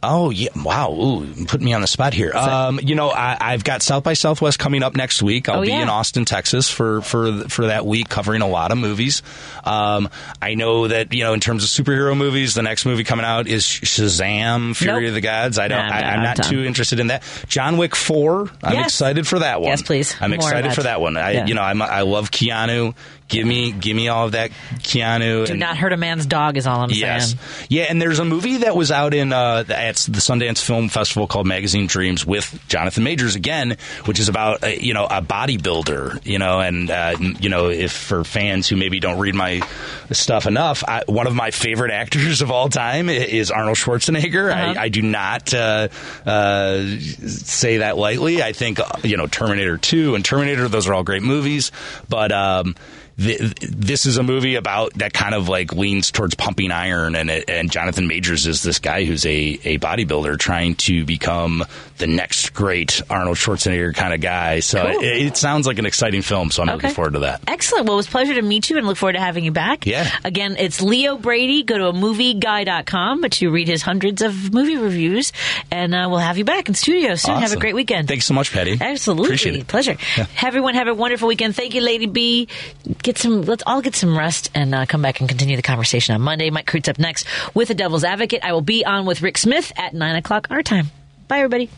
Speaker 18: Oh yeah! Wow, Ooh, put me on the spot here. Um, you know, I, I've got South by Southwest coming up next week. I'll
Speaker 3: Oh,
Speaker 18: be
Speaker 3: yeah.
Speaker 18: in Austin, Texas for for for that week, covering a lot of movies. Um, I know that you know, in terms of superhero movies, the next movie coming out is Shazam: Fury
Speaker 3: Nope.
Speaker 18: of the Gods. I don't.
Speaker 3: Nah,
Speaker 18: I, I'm not
Speaker 3: done.
Speaker 18: too interested in that. John Wick Four. I'm
Speaker 3: Yes.
Speaker 18: excited for that one.
Speaker 3: Yes, please.
Speaker 18: I'm
Speaker 3: More
Speaker 18: excited for that one. I,
Speaker 3: Yeah.
Speaker 18: you know, I'm, I love Keanu. Give me, give me all of that Keanu.
Speaker 3: Do
Speaker 18: and,
Speaker 3: not hurt a man's dog is all I'm
Speaker 18: Yes.
Speaker 3: saying.
Speaker 18: Yeah, and there's a movie that was out in uh, at the Sundance Film Festival called Magazine Dreams with Jonathan Majors again, which is about uh, you know a bodybuilder, you know, and uh, you know if for fans who maybe don't read my stuff enough, I, one of my favorite actors of all time is Arnold Schwarzenegger.
Speaker 3: Uh-huh.
Speaker 18: I, I do not uh, uh, say that lightly. I think uh, you know Terminator Two and Terminator; those are all great movies, but. Um, th- this is a movie about that kind of like leans towards pumping iron and it, and Jonathan Majors is this guy who's a, a bodybuilder trying to become the next great Arnold Schwarzenegger kind of guy. So
Speaker 3: Cool.
Speaker 18: it, it sounds like an exciting film. So I'm looking forward to that.
Speaker 3: Excellent. Well, it was a pleasure to meet you and look forward to having you back.
Speaker 18: Yeah.
Speaker 3: Again, it's Leo Brady. Go to a movieguy.com to read his hundreds of movie reviews, and uh, we'll have you back in studio soon. Have a great weekend.
Speaker 18: Thanks so much, Patty.
Speaker 3: Absolutely.
Speaker 18: Appreciate it.
Speaker 3: Pleasure. Everyone have a wonderful weekend. Thank you, Lady B. Get some, let's all get some rest and uh, come back and continue the conversation on Monday. Mike Kreutz up next with the Devil's Advocate. I will be on with Rick Smith at 9 o'clock our time. Bye, everybody.